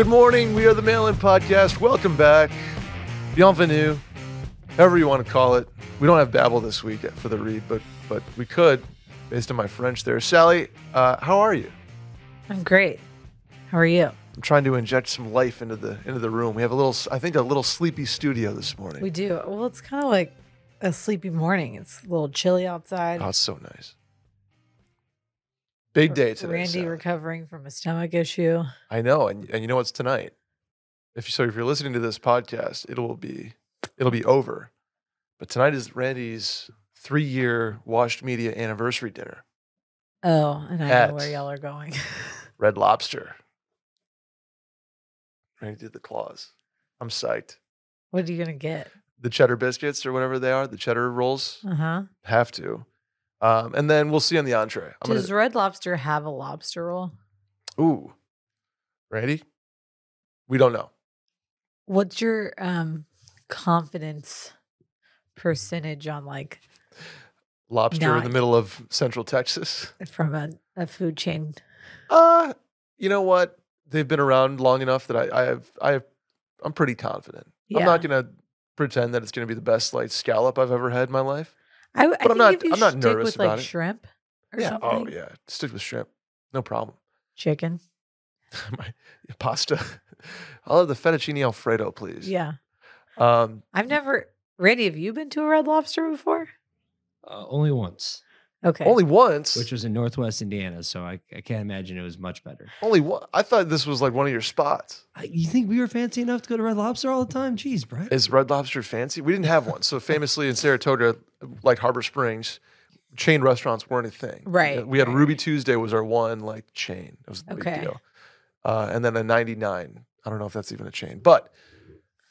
Good morning. We are the Mail In Podcast. Welcome back. Bienvenue, however you want to call it. We don't have Babbel this week for the read, but but we could, based on my French there. Sally, uh, how are you? I'm great. How are you? I'm trying to inject some life into the into the room. We have a little, I think, a little sleepy studio this morning. We do. Well, it's kind of like a sleepy morning. It's a little chilly outside. oh, it's so nice. Big day today. Randy recovering from a stomach issue. I know, and and you know what's tonight? If you, so, if you're listening to this podcast, it will be it'll be over. But tonight is Randy's three year washed media anniversary dinner. Oh, and I know where y'all are going. Red Lobster. Randy did the claws. I'm psyched. what are you gonna get? The cheddar biscuits or whatever they are, the cheddar rolls, Uh huh. have to. Um, and then we'll see on the entree. I'm Does gonna, Red Lobster have a lobster roll? ooh, ready? we don't know. What's your um confidence percentage on like Lobster in the middle of Central Texas. from a, a food chain? Uh, you know what? They've been around long enough that I, I have, I have, I'm pretty confident. I'm not gonna pretend that it's gonna be the best like scallop I've ever had in my life. I, w- I but I'm not- if you I'm not stick nervous with about like it. shrimp or yeah. something. Oh yeah. Stick with shrimp. No problem. Chicken. my pasta. I'll have the fettuccine alfredo, please. Yeah. Um, I've never. Randy, have you been to a Red Lobster before? Uh, only once, Okay. only once. which was in Northwest Indiana, so I, I can't imagine it was much better. only one. I thought this was like one of your spots. Uh, You think we were fancy enough to go to Red Lobster all the time? Jeez, Brett. Is Red Lobster fancy? We didn't have one. So famously in Saratoga, like Harbor Springs, chain restaurants weren't a thing. Right, We had right, Ruby. Tuesday was our one like chain. It was the big Okay. deal. Uh, and then a 99. I don't know if that's even a chain, but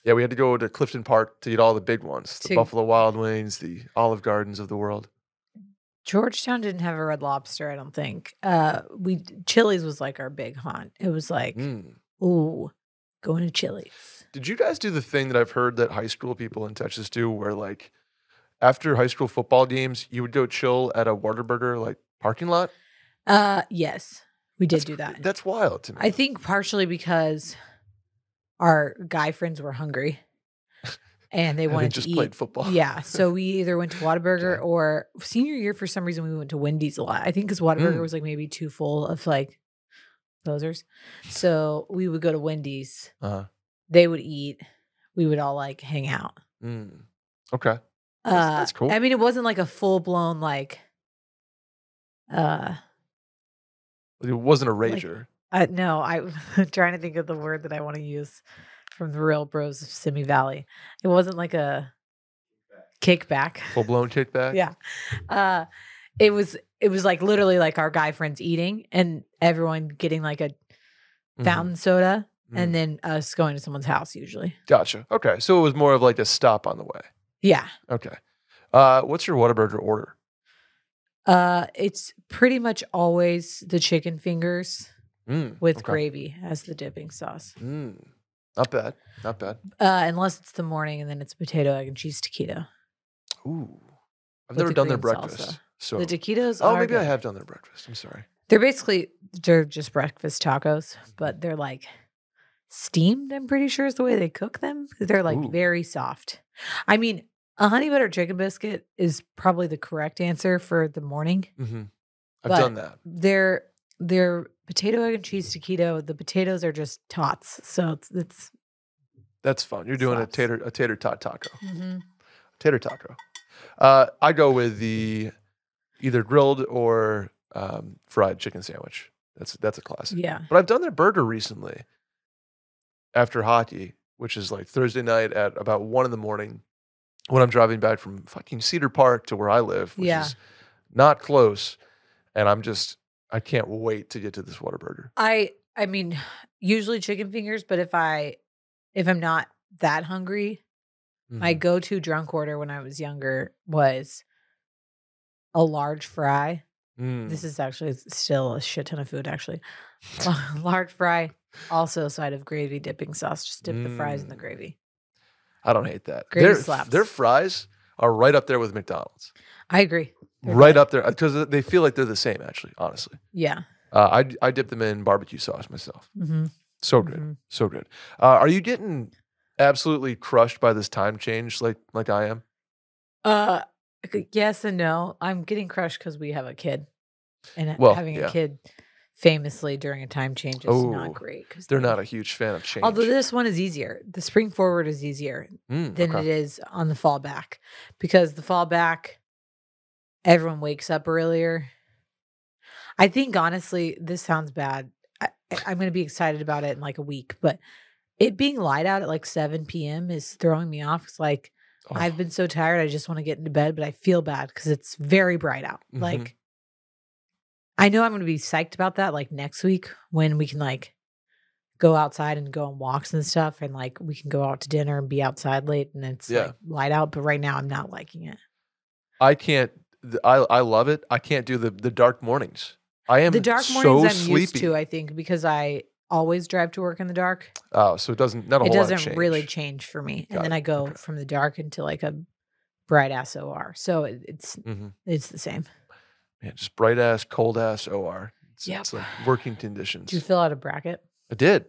yeah, we had to go to Clifton Park to eat all the big ones, the To- Buffalo Wild Wings, the Olive Gardens of the world. Georgetown didn't have a Red Lobster, I don't think. Uh, we Chili's was like our big haunt. It was like, Mm. ooh, going to Chili's. Did you guys do the thing that I've heard that high school people in Texas do where like after high school football games, you would go chill at a Whataburger like parking lot? Uh, yes, we did That's do that. That's wild to me. I think partially because our guy friends were hungry and they And wanted just to eat. played football. Yeah, so we either went to Whataburger Okay. or senior year for some reason we went to Wendy's a lot. I think because Whataburger Mm. was like maybe too full of like posers, so we would go to Wendy's. Uh-huh. They would eat. We would all like hang out. Mm. Okay. Uh, That's- that's cool. I mean, it wasn't like a full blown like. Uh, It wasn't a Like- rager. No, I'm trying to think of the word that I want to use from the real bros of Simi Valley. It wasn't like a kickback. Full blown kickback. yeah. Uh it was it was like literally like our guy friends eating and everyone getting like a Mhm. fountain soda Mm. and then us going to someone's house usually. Gotcha. Okay. So it was more of like a stop on the way. Yeah. Okay. Uh, what's your Whataburger order? Uh it's pretty much always the chicken fingers Mm. with okay. gravy as the dipping sauce. Mm. Not bad. Not bad. Uh unless it's the morning and then it's potato egg and cheese taquito. Ooh. I've never the done their breakfast. salsa. So The taquitos Oh, maybe I have done their breakfast. I'm sorry. They're basically they're just breakfast tacos, but they're like steamed. I'm pretty sure is the way they cook them. They're like Ooh. very soft. I mean, a honey butter chicken biscuit is probably the correct answer for the morning. hmm I've But- done that. They're they're potato egg and cheese taquito. The potatoes are just tots, so it's, it's That's fun. You're doing Slaps. a tater a tater tot taco. Tater taco. Uh, I go with the either grilled or um, fried chicken sandwich. That's that's a classic. yeah. But I've done their burger recently after hockey, which is like Thursday night at about one in the morning when I'm driving back from fucking Cedar Park to where I live, which Yeah. is not close. And I'm just, I can't wait to get to this Whataburger. I I mean, usually chicken fingers, but if I if I'm not that hungry, My Mhm. go to drunk order when I was younger was a large fry. Mm. This is actually still a shit ton of food, actually. large fry, also a side of gravy dipping sauce. Just dip the fries in the Mm. gravy. I don't hate that. Gravy Their, slaps. their fries are right up there with McDonald's. I agree. They're right good. up there because they feel like they're the same, actually, honestly. Yeah. Uh, I, I dip them in barbecue sauce myself. hmm So good, Mhm. so good. Uh, are you getting absolutely crushed by this time change, like like I am? Uh, yes and no. I'm getting crushed because we have a kid, and Well, having yeah. a kid famously during a time change is Oh, not great. Because They're not a huge fan of change. Although this one is easier, the spring forward is easier Mm, than okay. it is on the fall back because the fall back, everyone wakes up earlier. I think honestly, this sounds bad. I, I'm going to be excited about it in like a week, but it being light out at like 7 p.m. is throwing me off. It's like Oh, I've been so tired, I just want to get into bed, but I feel bad because it's very bright out. Mhm. Like, I know I'm going to be psyched about that like next week when we can like go outside and go on walks and stuff and like we can go out to dinner and be outside late and it's Yeah. like light out but right now I'm not liking it. I can't. I I love it. I can't do the the dark mornings. I am the dark so mornings I'm sleepy. used to I think because I always drive to work in the dark. Oh, so it doesn't. Not a It whole lot of doesn't really change. change for me. Got and then it. I go Okay. from the dark into like a bright ass OR. So it, it's Mhm. it's the same. Man, just bright ass, cold ass OR. It's, Yep. it's like working conditions. Do you fill out a bracket? I did.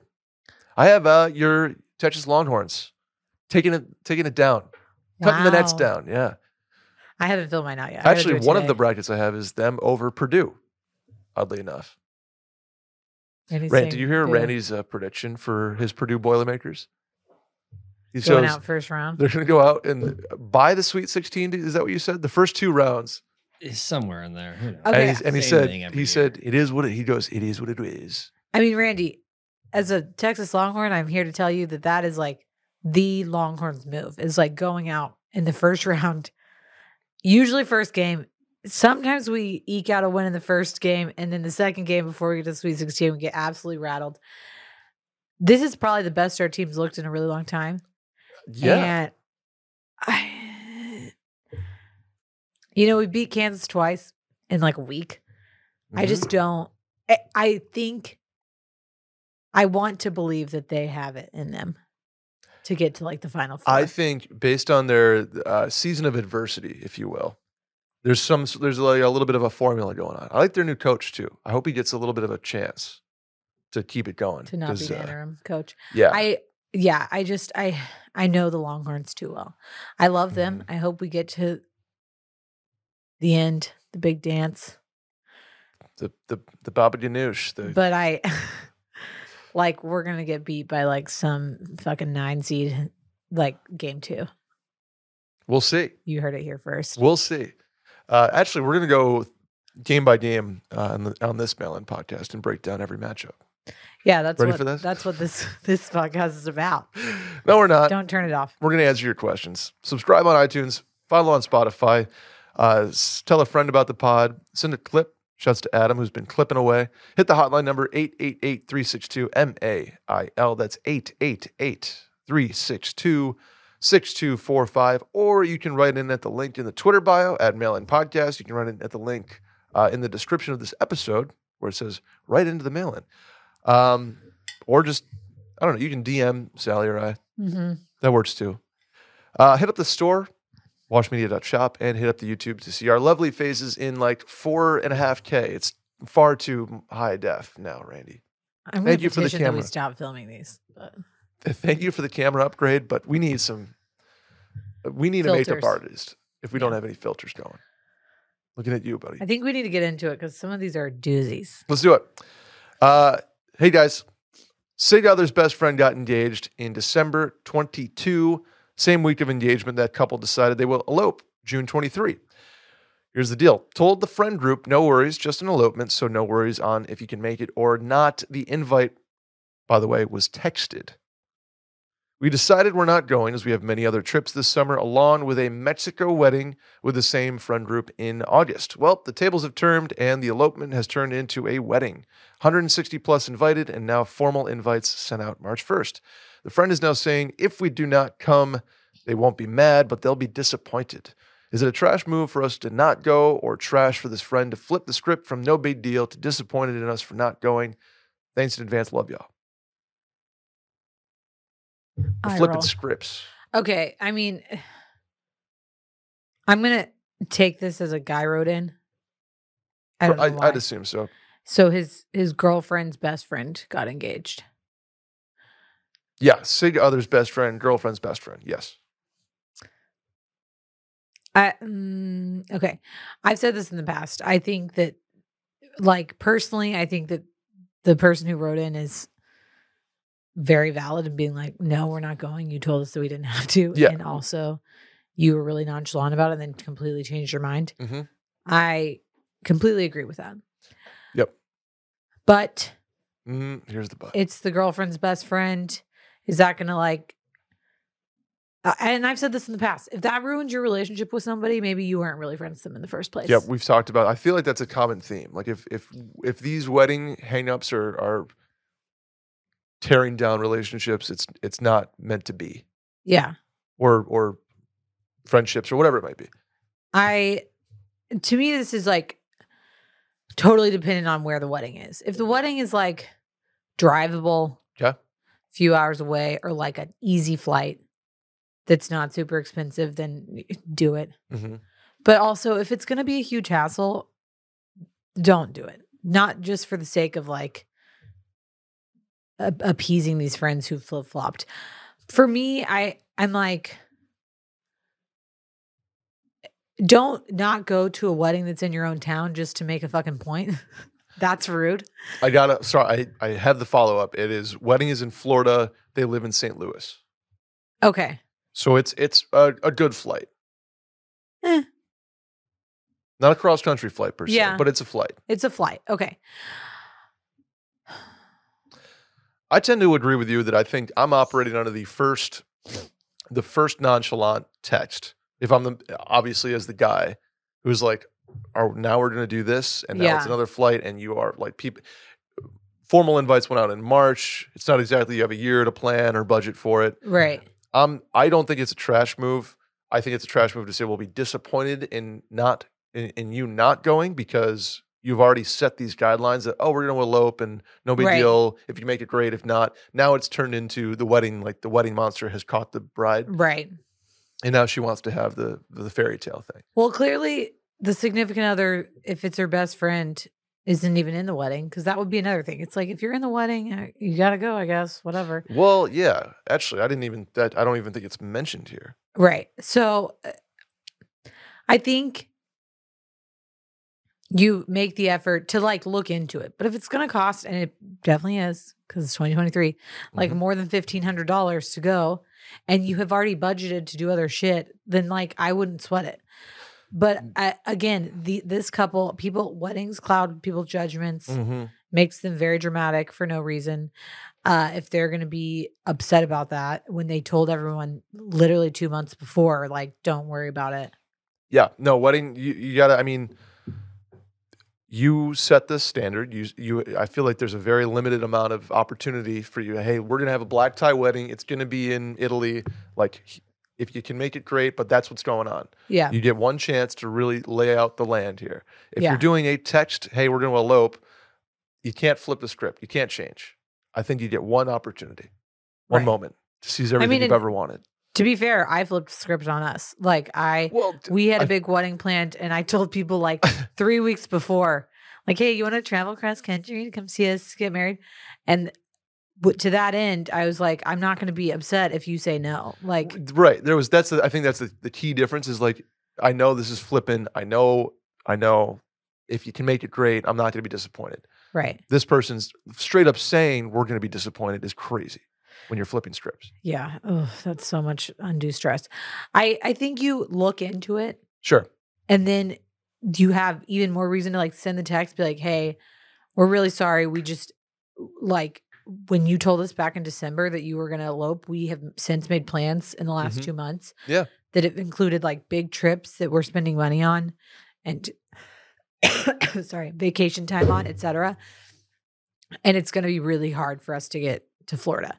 I have uh your Texas Longhorns taking it taking it down, cutting the nets down. Yeah. I haven't filled mine out yet. I gotta do Actually, it one of the brackets I have is them over Purdue. Oddly enough, Randy's Rand, did you hear boo. Randy's uh, prediction for his Purdue Boilermakers? He going shows out first round? they're going to go out and buy the Sweet 16. Is that what you said? The first two rounds. It's somewhere in there. Who knows? Okay. And, and he said, he year. said, it is what it, he goes, it is what it is. I mean, Randy, as a Texas Longhorn, I'm here to tell you that that is like the Longhorns move. Is like going out in the first round, usually first game. Sometimes we eke out a win in the first game, and then the second game before we get to the Sweet 16, we get absolutely rattled. This is probably the best our team's looked in a really long time. Yeah. And I, you know, we beat Kansas twice in like a week. I Mhm. just don't. I, I think I want to believe that they have it in them to get to like the final four. I think based on their uh, season of adversity, if you will, there's some there's like a little bit of a formula going on. I like their new coach too. I hope he gets a little bit of a chance to keep it going. to not be the uh, interim coach. yeah, I yeah, I just I I know the Longhorns too well. I love them. Mm-hmm. I hope we get to the end, the big dance. the the the Baba Ganoush. The But I like we're gonna get beat by like some fucking nine seed like game two. we'll see. You heard it here first. We'll see. Uh, actually, we're gonna go game by game uh, on, the, on this mail-in podcast and break down every matchup. Yeah, that's Ready what for this? that's what this this podcast is about. No, we're not. Don't turn it off. We're going to answer your questions. Subscribe on iTunes, follow on Spotify, uh, tell a friend about the pod, send a clip. Shouts to Adam, who's been clipping away. Hit the hotline number 888 362 MAIL. That's 888 362 6245. Or you can write in at the link in the Twitter bio at Mail In Podcast. You can write in at the link uh, in the description of this episode where it says write into the mail in. Um, or just, I don't know, you can DM Sally or I. Mm-hmm. That works too. Uh, hit up the store, washmedia.shop, and hit up the YouTube to see our lovely faces in like four and a half K. It's far too high def now, Randy. I'm Thank you for the petition that we stop filming these. But Thank you for the camera upgrade, but we need some. We need a makeup artist if we don't have any filters going. Looking at you, buddy. I think we need to get into it because some of these are doozies. Let's do it. Uh, hey guys, Sig Other's best friend got engaged in December 22. Same week of engagement, that couple decided they will elope June 23. Here's the deal. Told the friend group, no worries, just an elopement, so no worries on if you can make it or not. The invite, by the way, was texted. We decided we're not going as we have many other trips this summer, along with a Mexico wedding with the same friend group in August. Well, the tables have turned and the elopement has turned into a wedding. 160 plus invited and now formal invites sent out March 1st. The friend is now saying if we do not come, they won't be mad, but they'll be disappointed. Is it a trash move for us to not go or trash for this friend to flip the script from no big deal to disappointed in us for not going? Thanks in advance. Love y'all. Flipping roll. scripts. Okay, I mean, I'm gonna take this as a guy wrote in. I I. I'd assume so. so his his girlfriend's best friend got engaged. Yeah, sig other's best friend, girlfriend's best friend. Yes. I mm, okay. I've said this in the past. I think that, like personally, I think that the person who wrote in is very valid in being like, "No, we're not going. You told us that we didn't have to." Yeah. and also, you were really nonchalant about it, and then completely changed your mind. Mhm. I completely agree with that. Yep. But Mm, here's the but. it's the girlfriend's best friend. Is that going to like? Uh, and I've said this in the past. If that ruins your relationship with somebody, maybe you weren't really friends with them in the first place. Yep, we've talked about. I feel like that's a common theme. Like if if if these wedding hangups are are tearing down relationships, it's it's not meant to be, Yeah. or or friendships or whatever it might be. I to me this is like totally dependent on where the wedding is. If the wedding is like drivable, Okay. Few hours away, or like an easy flight that's not super expensive, then do it. Mm-hmm. But also if it's gonna be a huge hassle, don't do it. Not just for the sake of like a- appeasing these friends who flip flopped. For me, I I'm like don't not go to a wedding that's in your own town just to make a fucking point. that's rude. I gotta sorry. I I have the follow up. It is wedding is in Florida. They live in St. Louis, Okay. so it's it's a, a good flight. Eh. Not a cross country flight per se, Yeah. but it's a flight. It's a flight. Okay. I tend to agree with you that I think I'm operating under the first, the first nonchalant text. If I'm the obviously as the guy who's like, "Are now we're going to do this, and now it's another flight," and you are like, people. Formal invites went out in March. It's not exactly you have a year to plan or budget for it. Right. Um, I don't think it's a trash move. I think it's a trash move to say we'll be disappointed in not in, in you not going because you've already set these guidelines that oh we're going to elope and no big Right. deal if you make it great if not now it's turned into the wedding like the wedding monster has caught the bride Right. and now she wants to have the the fairy tale thing. Well, clearly the significant other, if it's her best friend, isn't even in the wedding because that would be another thing. It's like if you're in the wedding, uh, you gotta go, I guess, whatever. Well, yeah, actually I didn't even that I don't even think it's mentioned here. Right. So uh, I think you make the effort to like look into it. But if it's to cost, and it definitely is because it's 2023, like Mhm. more than $1,500 to go, and you have already budgeted to do other shit, then like I wouldn't sweat it. But Mm. I, again, the this couple, people, weddings cloud people's judgments, Mm-hmm. makes them very dramatic for no reason. Uh, if they're going to be upset about that when they told everyone literally two months before, like, don't worry about it. Yeah, no wedding. You, you gotta. I mean, you set the standard. You you. I feel like there's a very limited amount of opportunity for you. Hey, we're gonna have a black tie wedding. It's gonna be in Italy. Like, if you can make it great, but that's what's going on. Yeah. You get one chance to really lay out the land here. If Yeah. you're doing a text, hey, we're gonna elope. You can't flip the script. You can't change. I think you get one opportunity, one Right. moment to seize everything mean, you've it- ever wanted. To be fair, I flipped the script on us. Like, I, Well, we had a I- big wedding planned, and I told people like three weeks before, like, hey, you want to travel cross country to come see us get married? And w- to that end, I was like, I'm not going to be upset if you say no. Like, right there was that's the, i think that's the, the key difference is like i know this is flipping i know i know if you can make it great i'm not going to be disappointed right. this person's straight up saying we're going to be disappointed is crazy when you're flipping scripts Yeah. Oh, that's so much undue stress. I, I think you look into it sure and then do you have even more reason to like send the text be like hey we're really sorry we just like when you told us back in december that you were going to elope we have since made plans in the last Mhm. two months Yeah. that have included like big trips that we're spending money on and sorry vacation time on etc and it's going to be really hard for us to get to florida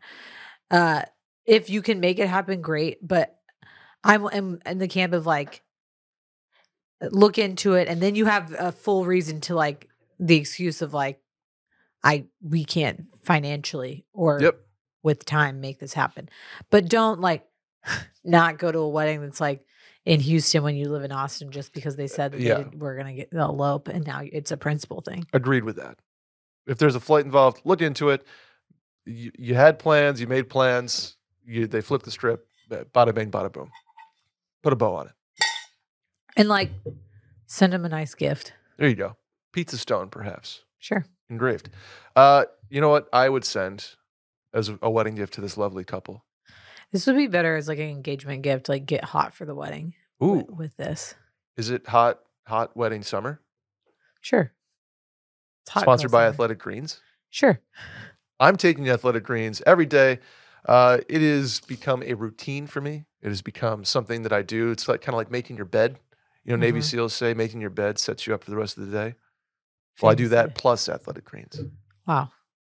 uh if you can make it happen great but i'm in, in the camp of like look into it and then you have a full reason to like the excuse of like i we can't financially or Yep. with time make this happen but don't like not go to a wedding that's like in houston when you live in austin just because they uh, said that yeah. they did, we're gonna get the elope and now it's a principal thing agreed with that if there's a flight involved look into it you, you had plans, you made plans, you they flipped the script, ba- bada bing, bada boom. Put a bow on it. And like send him a nice gift. There you go. Pizza stone, perhaps Sure. Engraved. Uh, you know what? I would send as a- wedding gift to this lovely couple. This would be better as like an engagement gift, like get hot for the wedding Ooh, with, this. is it hot? Hot wedding summer? Sure. It's hot, Sponsored by summer. Athletic Greens. Sure. I'm taking Athletic Greens every day. Uh, it has become a routine for me. It has become something that I do. It's like kind of like making your bed. You know, Navy Mhm. SEALs say making your bed sets you up for the rest of the day. Well, I do that plus Athletic Greens. Wow.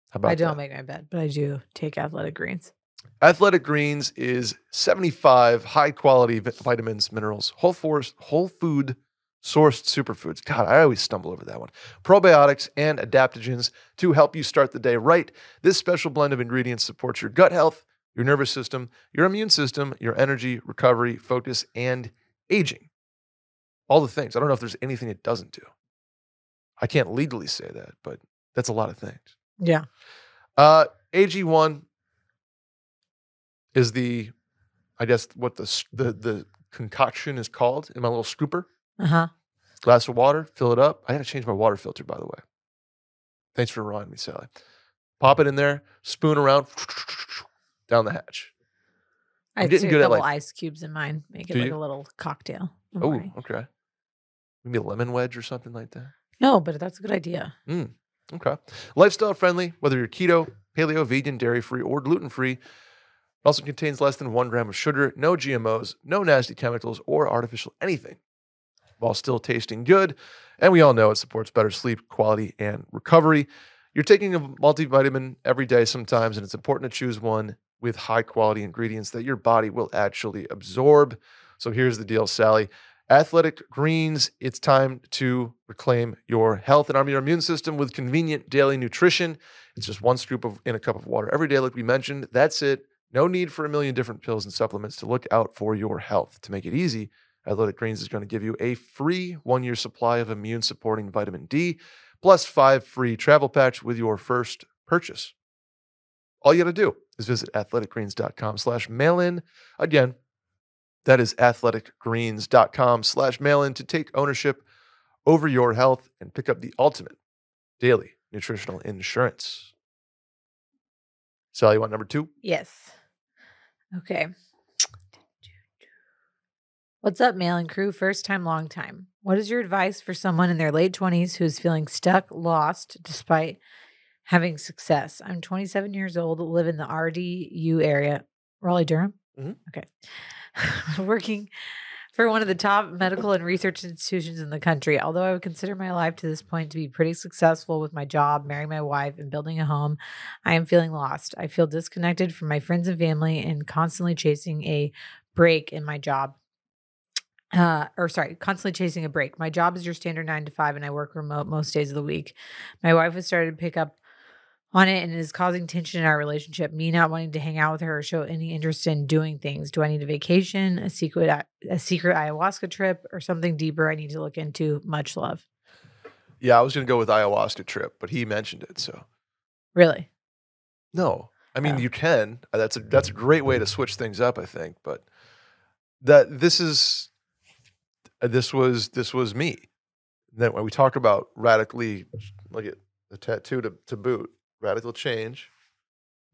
How about I don't that? make my bed, but I do take athletic greens. Athletic Greens is 75 high quality vitamins, minerals, whole forest, whole food sourced superfoods. God, I always stumble over that one. Probiotics and adaptogens to help you start the day right. This special blend of ingredients supports your gut health, your nervous system, your immune system, your energy, recovery, focus, and aging. All the things. I don't know if there's anything it doesn't do. I can't legally say that, but that's a lot of things. Yeah. Uh, AG1 is the, I guess, what the the the concoction is called in my little scooper. Uh huh. Glass of water, fill it up. I got to change my water filter, by the way. Thanks for reminding me, Sally. Pop it in there, spoon around, down the hatch. I getting getting a at, couple like- ice cubes in mine. Make it like you? a little cocktail. Oh, okay. Maybe a lemon wedge or something like that. No, but that's a good idea. Mm, okay. Lifestyle friendly, whether you're keto, paleo, vegan, dairy free, or gluten free. It also contains less than one gram of sugar, no GMOs, no nasty chemicals, or artificial anything, while still tasting good. And we all know it supports better sleep quality and recovery. You're taking a multivitamin every day sometimes, and it's important to choose one with high quality ingredients that your body will actually absorb. So here's the deal, Sally. Athletic Greens, it's time to reclaim your health and arm your immune system with convenient daily nutrition. It's just one scoop of, in a cup of water every day, like we mentioned. That's it. No need for a million different pills and supplements to look out for your health. To make it easy, Athletic Greens is going to give you a free one year supply of immune supporting vitamin D, plus five free travel patch with your first purchase. All you got to do is visit athleticgreens.com slash mail in. Again, that is athleticgreens.com slash mail in to take ownership over your health and pick up the ultimate daily nutritional insurance. Sally, you want number two? Yes. Okay. What's up, Mail In crew? First time, long time. What is your advice for someone in their late 20s who is feeling stuck, lost, despite having success? I'm 27 years old, live in the RDU area, Raleigh, Durham. Mhm. Okay. Working for one of the top medical and research institutions in the country. Although I would consider my life to this point to be pretty successful with my job, marrying my wife, and building a home, I am feeling lost. I feel disconnected from my friends and family and constantly chasing a break in my job. Uh, or sorry, constantly chasing a break. My job is your standard nine to five, and I work remote most days of the week. My wife has started to pick up on it and it is causing tension in our relationship. Me not wanting to hang out with her or show any interest in doing things. Do I need a vacation, a secret, a secret ayahuasca trip, or something deeper I need to look into? Much love. Yeah, I was going to go with ayahuasca trip, but he mentioned it. So, Really? no. I mean, Oh. you can. Uh, That's a that's a great way to switch things up, I think. But that this is uh, this was this was me. Then when we talk about radically, look at the tattoo to, to boot, radical change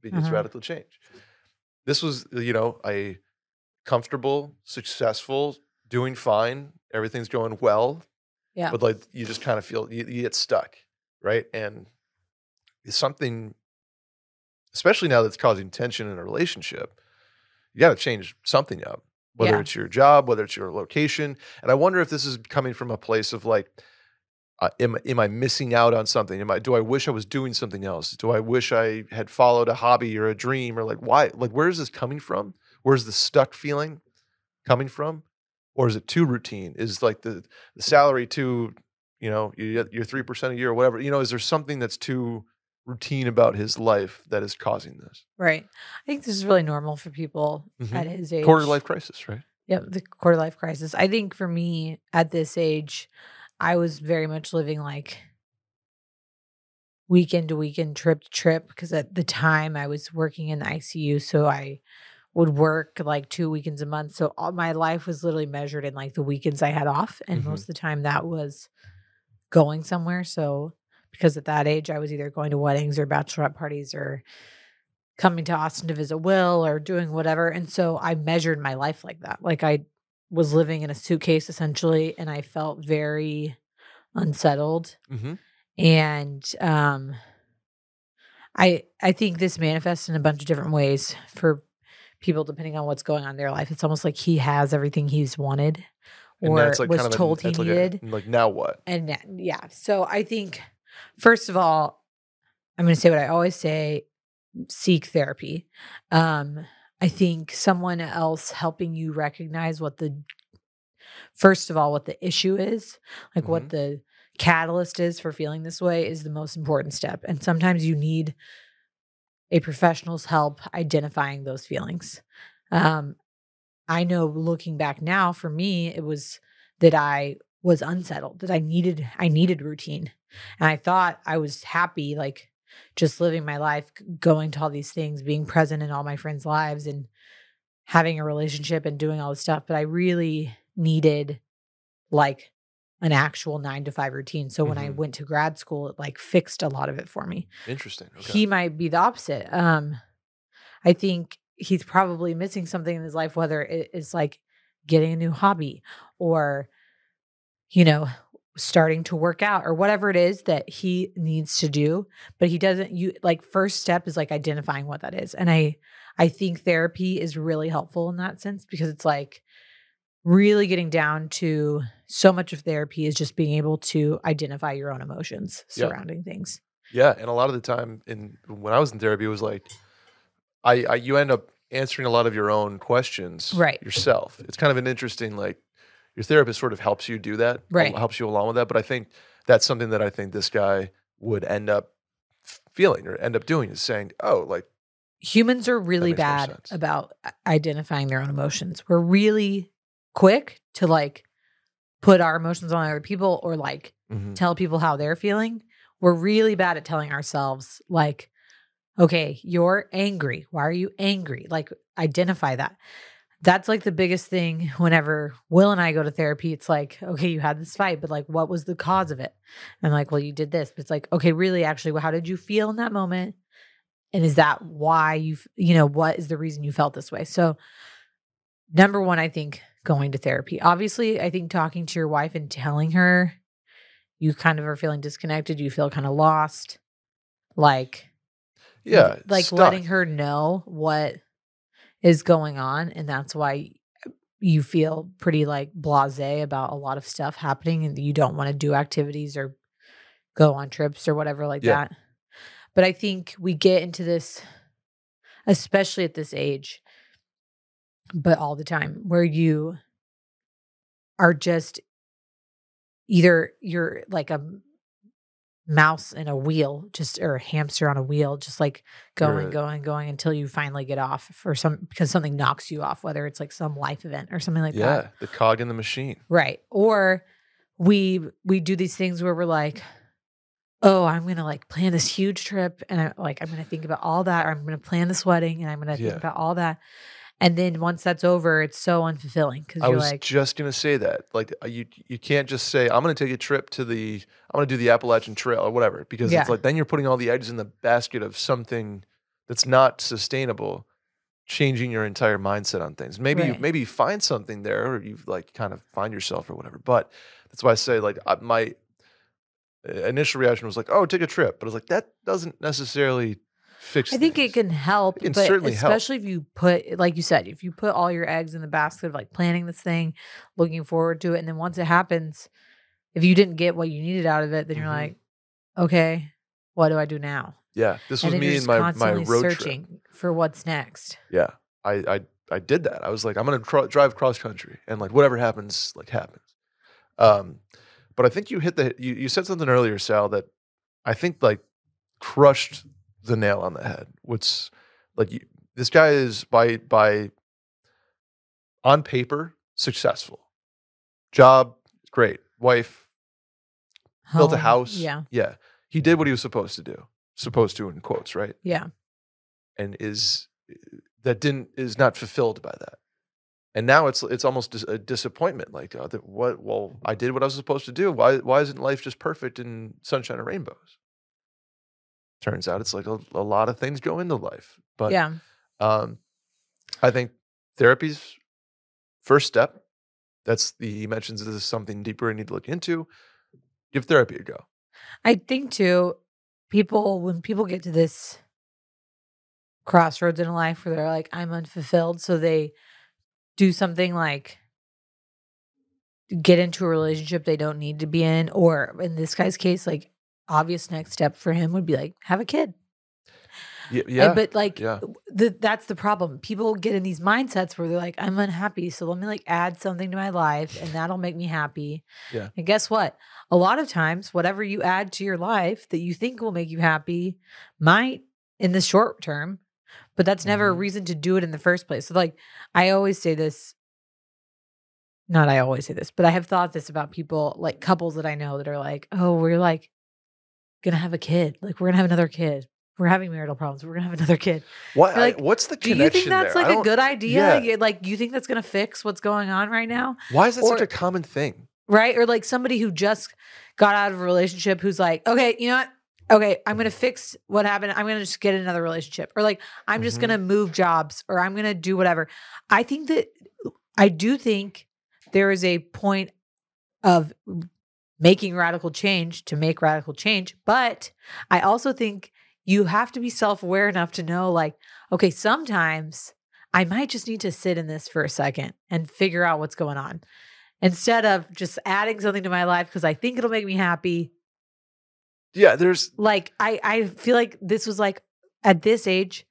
begets Uh-huh. radical change. This was, you know, a comfortable, successful, doing fine, everything's going well, Yeah. but like you just kind of feel you, you get stuck, right? And it's something, especially now that's causing tension in a relationship, you got to change something up, whether Yeah. it's your job, whether it's your location. And I wonder if this is coming from a place of like, uh, am, am I missing out on something? Am I, do I wish I was doing something else? Do I wish I had followed a hobby or a dream or like, why, like, where is this coming from? Where's the stuck feeling coming from? Or is it too routine? Is like the, the salary too, you know, your 3% a year or whatever, you know, is there something that's too routine about his life that is causing this? Right. I think this is really normal for people Mhm. at his age. Quarter life crisis, right? Yep, the quarter life crisis. I think for me at this age, I was very much living like weekend to weekend, trip to trip, because at the time I was working in the ICU. So I would work like two weekends a month. So all my life was literally measured in like the weekends I had off. And Mhm. most of the time that was going somewhere. So because at that age I was either going to weddings or bachelorette parties or coming to Austin to visit Will or doing whatever. And so I measured my life like that. Like I was living in a suitcase essentially and I felt very unsettled Mm-hmm. and um i i think this manifests in a bunch of different ways for people depending on what's going on in their life it's almost like he has everything he's wanted or like was kind of a- told he that's like a- needed like now what? and yeah so i think first of all i'm going to say what i always say seek therapy um i think someone else helping you recognize what the first of all what the issue is like what the catalyst is for feeling this way is the most important step and sometimes you need a professional's help identifying those feelings. Um i know looking back now for me it was that i was unsettled that i needed i needed routine and i thought i was happy like just living my life going to all these things being present in all my friends lives and having a relationship and doing all this stuff but i really needed like an actual 9 to 5 routine so when i Mhm. went to grad school it like fixed a lot of it for me Interesting. Okay. he might be the opposite. Um, I think he's probably missing something in his life, whether it is like getting a new hobby or, you know, starting to work out or whatever it is that he needs to do. But he doesn't. You like first step is like identifying what that is, and I I think therapy is really helpful in that sense because it's like really getting down to so much of therapy is just being able to identify your own emotions Yeah. surrounding things. Yeah, and a lot of the time, in when I was in therapy, it was like, I, I you end up answering a lot of your own questions Right. yourself. It's kind of an interesting like your therapist sort of helps you do that, Right. Helps you along with that. But I think that's something that I think this guy would end up feeling or end up doing is saying, oh, like humans are really bad about identifying their own emotions. We're really quick to like put our emotions on other people or like mhm, tell people how they're feeling. We're really bad at telling ourselves like okay, you're angry. Why are you angry? Like identify that. That's like the biggest thing whenever Will and I go to therapy. It's like, okay, you had this fight, but like, what was the cause of it? And like, well, you did this, but it's like, okay, really, actually, well, how did you feel in that moment? And is that why you've, you know, what is the reason you felt this way? So, number one, I think going to therapy. Obviously, I think talking to your wife and telling her you kind of are feeling disconnected, you feel kind of lost, like, yeah, like stuck. letting her know what is going on and that's why you feel pretty like blasé about a lot of stuff happening and you don't want to do activities or go on trips or whatever like Yeah. that but i think we get into this especially at this age but all the time where you are just either you're like a mouse in a wheel just or a hamster on a wheel just like going Right. going going until you finally get off for some because something knocks you off whether it's like some life event or something like that yeah, the cog in the machine. Right. Or we we do these things where we're like, oh, I'm gonna like plan this huge trip and I like I'm gonna think about all that, or I'm gonna plan this wedding and I'm gonna Yeah. think about all that. And then once that's over, it's so unfulfilling because I was like, just gonna say that. Like uh, you, you can't just say I'm gonna take a trip to the, I'm gonna do the Appalachian Trail or whatever, because Yeah. it's like then you're putting all the eggs in the basket of something that's not sustainable, changing your entire mindset on things. Maybe you, maybe you find something there, or you like kind of find yourself or whatever. But that's why I say like I, my uh, initial reaction was like, oh, take a trip, but I was like that doesn't necessarily fix. I think it can help, It can but certainly help. especially if you put, like you said, if you put all your eggs in the basket of like planning this thing, looking forward to it, and then once it happens, if you didn't get what you needed out of it, then you're Mhm. like, okay, what do I do now? Yeah, this was and me and my my constantly road trip. searching for what's next. yeah i i i did that i was like i'm gonna tr- drive cross country and like whatever happens like happens um but i think you hit the you, you said something earlier sal that i think like crushed the nail on the head What's like you, this guy is by by on paper successful job great wife built a house Yeah. yeah he did what he was supposed to do, supposed to in quotes, right? Yeah. And is that didn't is not fulfilled by that. And now it's it's almost a disappointment. Like, uh, that what? Well, I did what I was supposed to do. Why why isn't life just perfect in sunshine and rainbows? Turns out it's like a, a lot of things go into life, but yeah. um, I think therapy's first step. That's the he mentions this is something deeper I need to look into. Give therapy a go. I think too, people when people get to this crossroads in life where they're like, I'm unfulfilled, so they do something like get into a relationship they don't need to be in, or in this guy's case, like obvious next step for him would be like have a kid. Y- And- Yeah, but like yeah. the, that's the problem. People get in these mindsets where they're like, I'm unhappy. So let me like add something to my life and that'll make me happy. Yeah. And guess what? A lot of times, whatever you add to your life that you think will make you happy might in the short term, but that's never a Mhm. reason to do it in the first place. So, like, I always say this, not I always say this, but I have thought this about people, like couples that I know that are like, oh, we're like gonna have a kid. Like, we're gonna have another kid. We're having marital problems. We're gonna have another kid. You're like, what's the connection? Do you think that's there? Like a good idea? yeah. Like, you think that's to fix what's going on right now? Why is that such a common thing? Right? Or like somebody who just got out of a relationship who's like, okay, you know what? Okay, I'm going to fix what happened. I'm going to just get another relationship. Or like, I'm just Mhm. going to move jobs or I'm going to do whatever. I think that I do think there is a point of making radical change to make radical change. But I also think you have to be self aware enough to know, like, okay, sometimes I might just need to sit in this for a second and figure out what's going on instead of just adding something to my life because I think it'll make me happy. Yeah, there's Like, I, I feel like this was like at this age,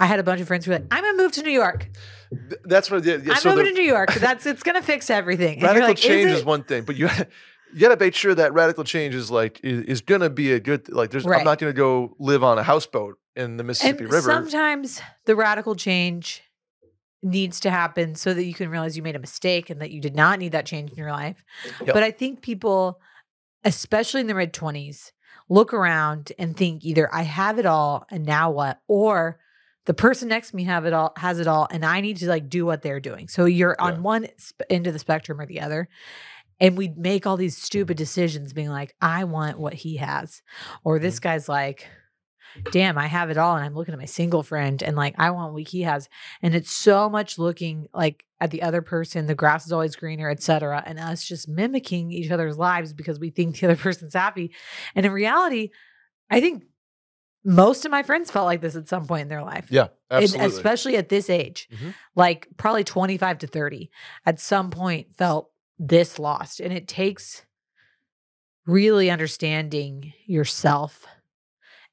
I had a bunch of friends who were like, I'm gonna move to New York. th- that's what. Yeah, yeah, I'm so moving to New York. That's it's gonna fix everything. And radical like, change is is, one thing, but you you got to make sure that radical change is like is, is gonna be a good. Like, there's I'm not gonna go live on a houseboat in the Mississippi and River. sometimes the radical change needs to happen so that you can realize you made a mistake and that you did not need that change in your life. Yep. But I think people, especially in their mid 20s, look around and think either I have it all and now what? Or the person next to me have it all has it all and I need to like do what they're doing. So you're Yeah. on one sp- end of the spectrum or the other. And we make all these stupid decisions being like, I want what he has. Or this Mm-hmm. guy's like, damn, I have it all. And I'm looking at my single friend and like, I want what he has. And it's so much looking like at the other person, the grass is always greener, etc. And us just mimicking each other's lives because we think the other person's happy. And in reality, I think most of my friends felt like this at some point in their life. yeah, And absolutely. especially at this age, Mhm. like probably 25 to 30, at some point felt this lost. And it takes really understanding yourself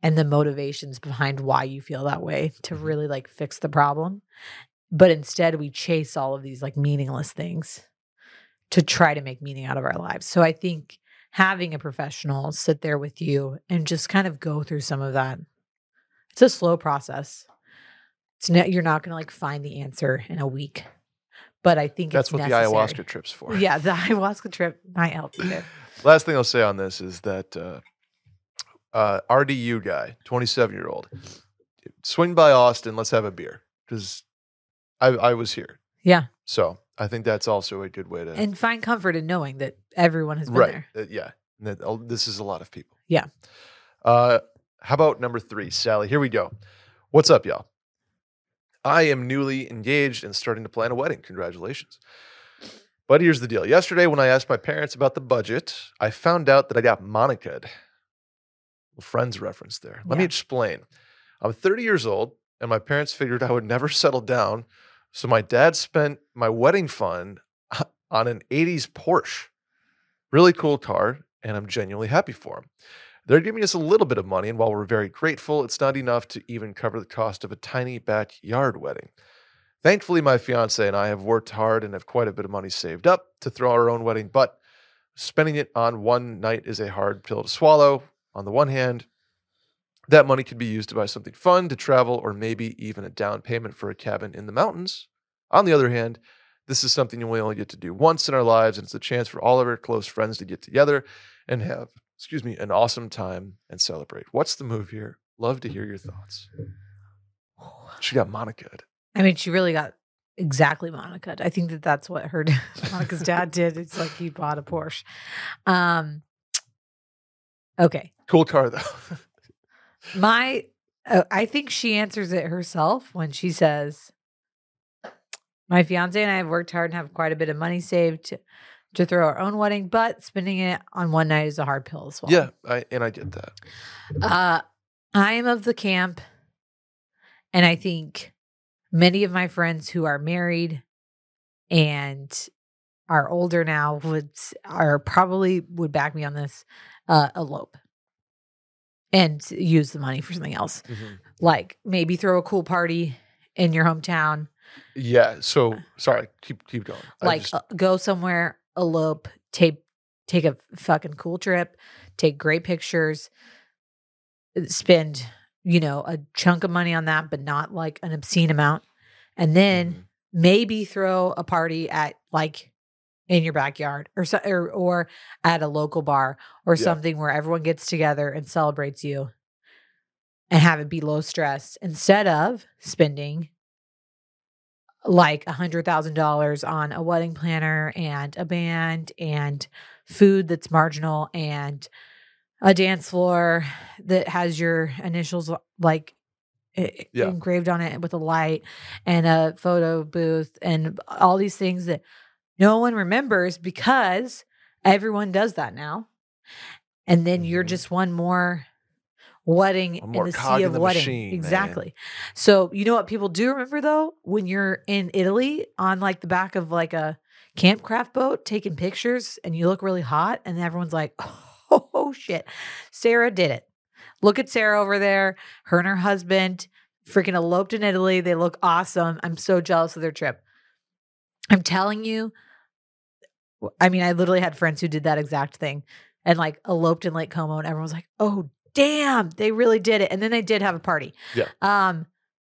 and the motivations behind why you feel that way to Mhm. really like fix the problem. But instead, we chase all of these like meaningless things to try to make meaning out of our lives. So I think having a professional sit there with you and just kind of go through some of that. It's a slow process. It's not, you're not going to like find the answer in a week. But I think That's what necessary. the ayahuasca trip's for. Yeah, the ayahuasca trip might help you there. Last thing I'll say on this is that uh, uh, RDU guy, 27 year old, swing by Austin. Let's have a beer because I, I was here. Yeah. So I think that's also a good way to And find comfort in knowing that everyone has been right. there. uh, yeah. That, this is a lot of people. Yeah. Uh, how about number three, Sally? Here we go. What's up, y'all? I am newly engaged and starting to plan a wedding. Congratulations. But here's the deal. Yesterday, when I asked my parents about the budget, I found out that I got Monica'd. Well, friends reference there. Let me explain. I'm 30 years old, and my parents figured I would never settle down. So my dad spent my wedding fund on an 80s Porsche. Really cool car, and I'm genuinely happy for him. They're giving us a little bit of money, and while we're very grateful, it's not enough to even cover the cost of a tiny backyard wedding. Thankfully, my fiance and I have worked hard and have quite a bit of money saved up to throw our own wedding, but spending it on one night is a hard pill to swallow. On the one hand, that money could be used to buy something fun, to travel, or maybe even a down payment for a cabin in the mountains. On the other hand, this is something we only get to do once in our lives, and it's a chance for all of our close friends to get together and have, excuse me, an awesome time and celebrate. What's the move here? Love to hear your thoughts. She got Monica. I mean, she really got exactly Monica. I think that that's what her Monica's dad did. It's like he bought a Porsche. Um. Okay, Cool car though. my uh, I think she answers it herself when she says, "My fiance and I have worked hard and have quite a bit of money saved to, throw our own wedding, but spending it on one night is a hard pill as well." yeah, I, and I get that. Uh, I am of the camp, and I think many of my friends who are married and are older now would are probably would back me on this. Uh, elope and use the money for something else, Mhm. like maybe throw a cool party in your hometown, Yeah. So sorry. Keep keep going. Like just- uh, go somewhere, elope, take take a fucking cool trip, take great pictures, uh, spend you know a chunk of money on that, but not like an obscene amount, and then Mhm. maybe throw a party at like in your backyard or so, or, or at a local bar or Yeah. something where everyone gets together and celebrates you and have it be low stress instead of spending like a hundred thousand dollars on a wedding planner and a band and food that's marginal and a dance floor that has your initials like Yeah. engraved on it with a light and a photo booth and all these things that no one remembers because everyone does that now. And then you're Mhm. just one more wedding in the sea of the wedding. machine, man. exactly. So you know what people do remember though? When you're in Italy on like the back of like a campcraft boat taking pictures and you look really hot and everyone's like, oh, shit, Sarah did it. Look at Sarah over there. Her and her husband freaking eloped in Italy. They look awesome. I'm so jealous of their trip. I'm telling you, I mean, I literally had friends who did that exact thing and like eloped in Lake Como, and everyone was like, "Oh, damn, they really did it." And then they did have a party, Yeah. um,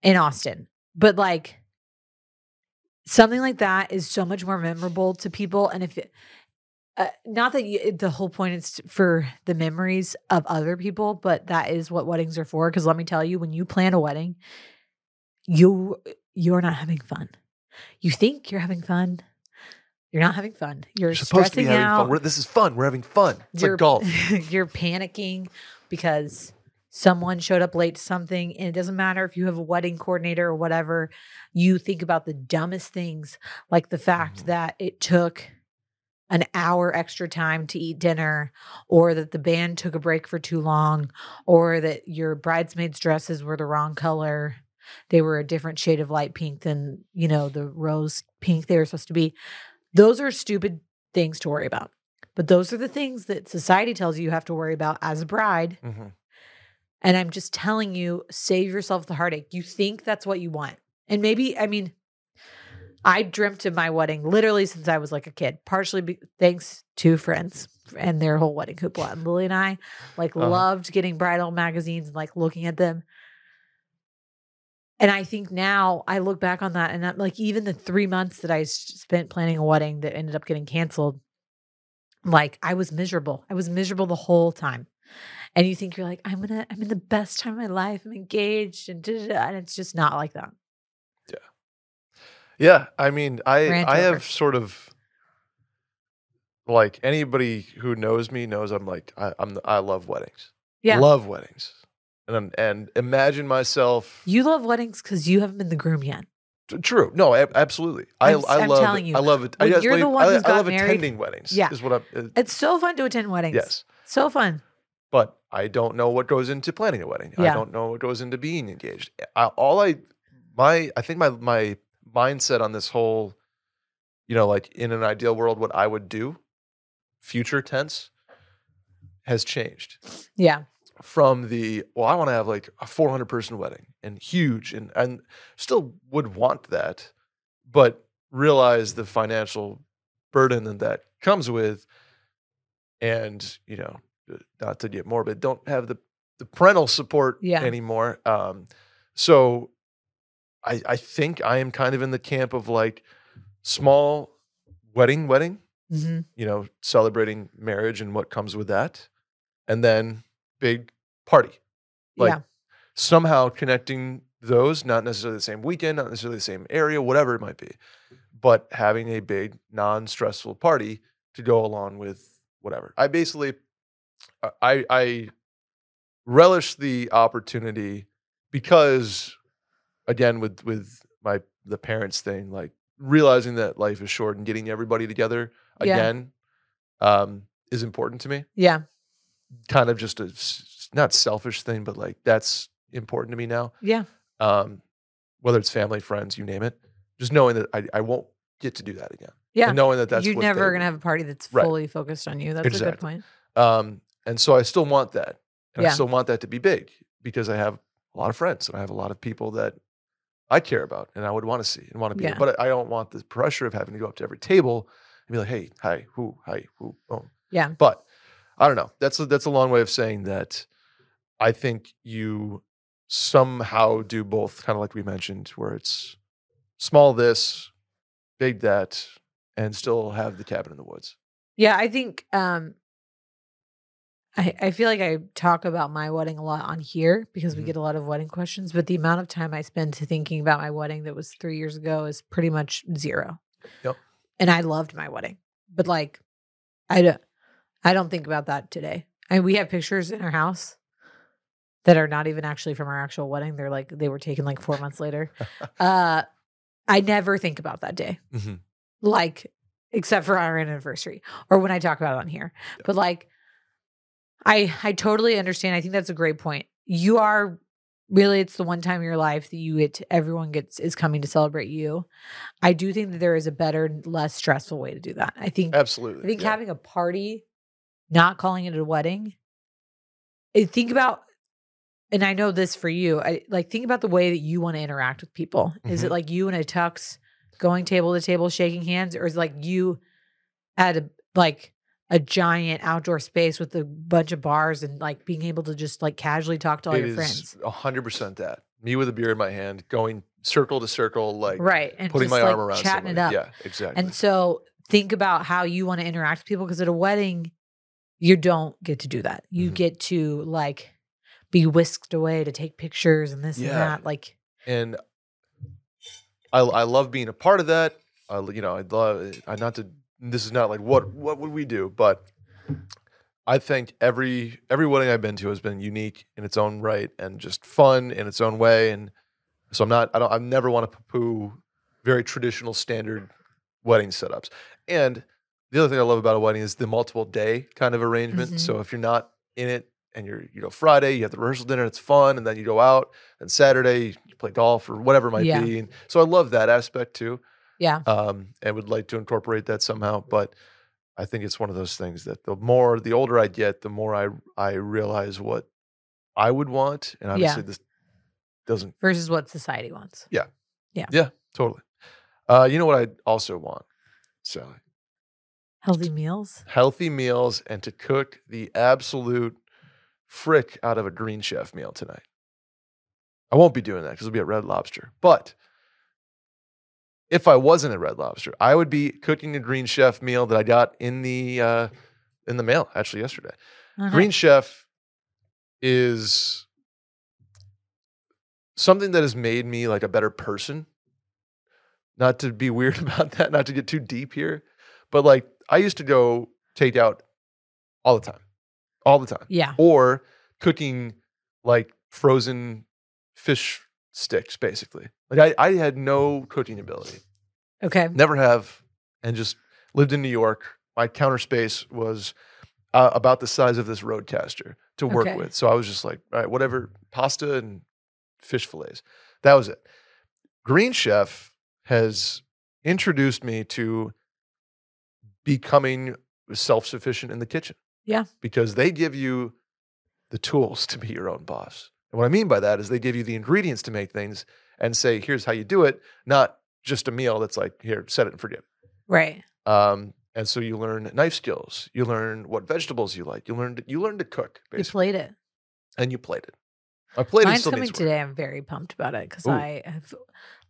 in Austin. But like something like that is so much more memorable to people, and if it, uh, not that you, the whole point is for the memories of other people, but that is what weddings are for. Because let me tell you, when you plan a wedding, you you're not having fun. You think you're having fun. You're not having fun. You're, You're supposed to be having out. fun. We're, this is fun. We're having fun. It's you're, like golf. you're panicking because someone showed up late to something, and it doesn't matter if you have a wedding coordinator or whatever. You think about the dumbest things, like the fact Mhm. that it took an hour extra time to eat dinner, or that the band took a break for too long, or that your bridesmaids' dresses were the wrong color. They were a different shade of light pink than, you know, the rose pink they were supposed to be. Those are stupid things to worry about. But those are the things that society tells you you have to worry about as a bride. Mhm. And I'm just telling you, save yourself the heartache. You think that's what you want. And maybe, I mean, I dreamt of my wedding literally since I was like a kid, partially be- thanks to friends and their whole wedding hoopla. And Lily and I like Uh-huh. loved getting bridal magazines and like looking at them. And I think now I look back on that and I'm like, even the three months that I spent planning a wedding that ended up getting canceled, like I was miserable. I was miserable the whole time. And you think you're like, I'm gonna, I'm in the best time of my life. I'm engaged and and it's just not like that. Yeah, yeah. I mean, I Rant I over. have sort of like anybody who knows me knows I'm like I, I'm I love weddings. Yeah. love weddings, and I'm- and imagine myself. You love weddings because you haven't been the groom yet. True, no, absolutely. I I'm I I'm love telling you, I love it. I you're the one I, who's I got love married- attending weddings. Yeah. is what I'm. uh, It's so fun to attend weddings. yes, So fun. but I don't know what goes into planning a wedding. I don't know what goes into being engaged. I, all I my I think my my mindset on this whole, you know, like in an ideal world, what I would do, future tense, has changed Yeah. from the well, I want to have like a 400 person wedding and huge and and still would want that, but realize the financial burden that that comes with, and you know, uh, not to get morbid, don't have the the parental support Yeah. anymore. Um, so I I think I am kind of in the camp of like small wedding wedding hmm you know, celebrating marriage and what comes with that. And then big party. Like yeah. Somehow connecting those, not necessarily the same weekend, not necessarily the same area, whatever it might be, but having a big non stressful party to go along with whatever. I basically, uh, I, I relish the opportunity because again, with, with my, the parents thing, like realizing that life is short and getting everybody together Yeah. again um, is important to me. Yeah. Kind of just a not selfish thing, but like that's important to me now. Yeah. Um, whether it's family, friends, you name it. Just knowing that I, I won't get to do that again. Yeah. And knowing that that's You're never going to have a party that's Right. fully focused on you. That's a good point. Um, and so I still want that. And I still want that to be big because I have a lot of friends and I have a lot of people that I care about and I would want to see and want to be. Yeah. But I don't want the pressure of having to go up to every table and be like, hey, hi, who, hi, who, oh. Yeah. But I don't know. That's a, that's a long way of saying that I think you somehow do both, kind of like we mentioned, where it's small this, big that, and still have the cabin in the woods. Yeah, I think um I I feel like I talk about my wedding a lot on here because we Mhm. get a lot of wedding questions, but the amount of time I spend to thinking about my wedding that was 3 years ago is pretty much zero. Yep. And I loved my wedding. But like I don't I don't think about that today. And we have pictures in our house that are not even actually from our actual wedding. They're like they were taken like 4 months later. Uh I never think about that day Mhm. like except for our anniversary or when I talk about it on here. But like I I totally understand. I think that's a great point. You are really it's the one time in your life that you get to, everyone gets is coming to celebrate you. I do think that there is a better less stressful way to do that. I think Absolutely. I think yeah. having a party, not calling it a wedding. I think about, and I know this for you. I like think about the way that you want to interact with people. Is it Mhm. like you and a tux, going table to table, shaking hands, or is it like you at a like a giant outdoor space with a bunch of bars and like being able to just like casually talk to all It your friends? a hundred percent that. Me with a beer in my hand, going circle to circle, like Right. And putting my like, arm around chatting it up. Yeah, exactly. And so think about how you want to interact with people because at a wedding, you don't get to do that. You Mhm. get to like be whisked away to take pictures and this and that. Like, and I I love being a part of that. I, you know, I'd love I not to. This is not like what what would we do, but I think every every wedding I've been to has been unique in its own right and just fun in its own way. And so I'm not. I don't. I never want to poo very traditional standard wedding setups. And the other thing I love about a wedding is the multiple day kind of arrangement. Mhm. So if you're not in it and you're you know Friday you have the rehearsal dinner, it's fun, and then you go out, and Saturday you play golf or whatever it might Yeah. be. And so I love that aspect too yeah, um, and would like to incorporate that somehow. But I think it's one of those things that the more, the older I get, the more I I realize what I would want, and obviously this doesn't. versus what society wants. Yeah yeah yeah, totally. Uh, you know what I also want, Sally? Healthy meals. Healthy meals and to cook the absolute frick out of a Green Chef meal tonight. I won't be doing that because it'll be at Red Lobster. But if I wasn't at Red Lobster, I would be cooking a Green Chef meal that I got in the uh, in the mail actually yesterday. Uh-huh. Green Chef is something that has made me like a better person. Not to be weird about that, not to get too deep here, but like I used to go take out all the time, all the time, Yeah. or cooking like frozen fish sticks, basically. Like I, I had no cooking ability Okay. never have and just lived in new york my counter space was uh, about the size of this roadcaster to work Okay. with so i was just like all right whatever pasta and fish fillets that was it green chef has introduced me to becoming self-sufficient in the kitchen Yeah. because they give you the tools to be your own boss and what i mean by that is they give you the ingredients to make things and say here's how you do it not just a meal that's like here set it and forget it Right. um, and so you learn knife skills you learn what vegetables you like you learn to, you learn to cook You basically played it. and you played it i played it Mine's still coming today. I'm very pumped about it because I have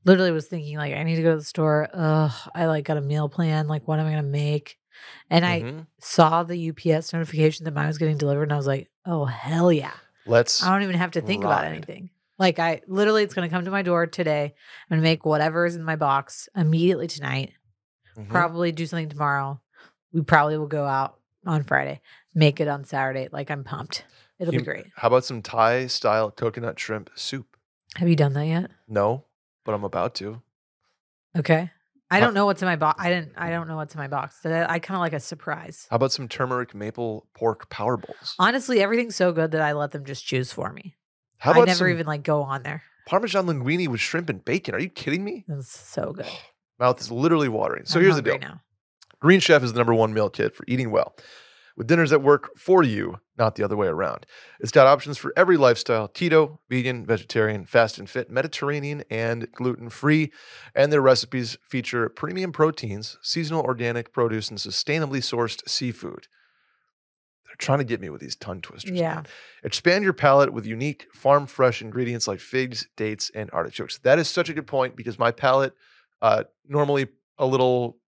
literally was thinking like I need to go to the store. Ugh, I like got a meal plan. Like, what am I gonna make? And I Mhm. saw the UPS notification that mine was getting delivered, and I was like, "Oh hell yeah!" let's I don't even have to think about anything. Like I literally, it's going to come to my door today. I'm going to make whatever is in my box immediately tonight. Mhm. Probably do something tomorrow. We probably will go out on Friday. Make it on Saturday. Like I'm pumped. It'll You- be great. How about some Thai style coconut shrimp soup? Have you done that yet? No, but I'm about to. Okay. I don't know what's in my box. I didn't. I don't know what's in my box. I, I kind of like a surprise. How about some turmeric maple pork power bowls? Honestly, everything's so good that I let them just choose for me. How I about never some even like go on there. Parmesan linguine with shrimp and bacon? Are you kidding me? It's so good. Mouth is literally watering. So I'm here's the hungry deal. Now. Green Chef is the number one meal kit for eating well, with dinners that work for you, not the other way around. It's got options for every lifestyle keto, vegan, vegetarian, fast and fit, Mediterranean, and gluten free. And their recipes feature premium proteins, seasonal organic produce, and sustainably sourced seafood. They're trying to get me with these tongue twisters. Yeah. man. Expand your palate with unique farm fresh ingredients like figs, dates, and artichokes. That is such a good point because my palate, uh, normally a little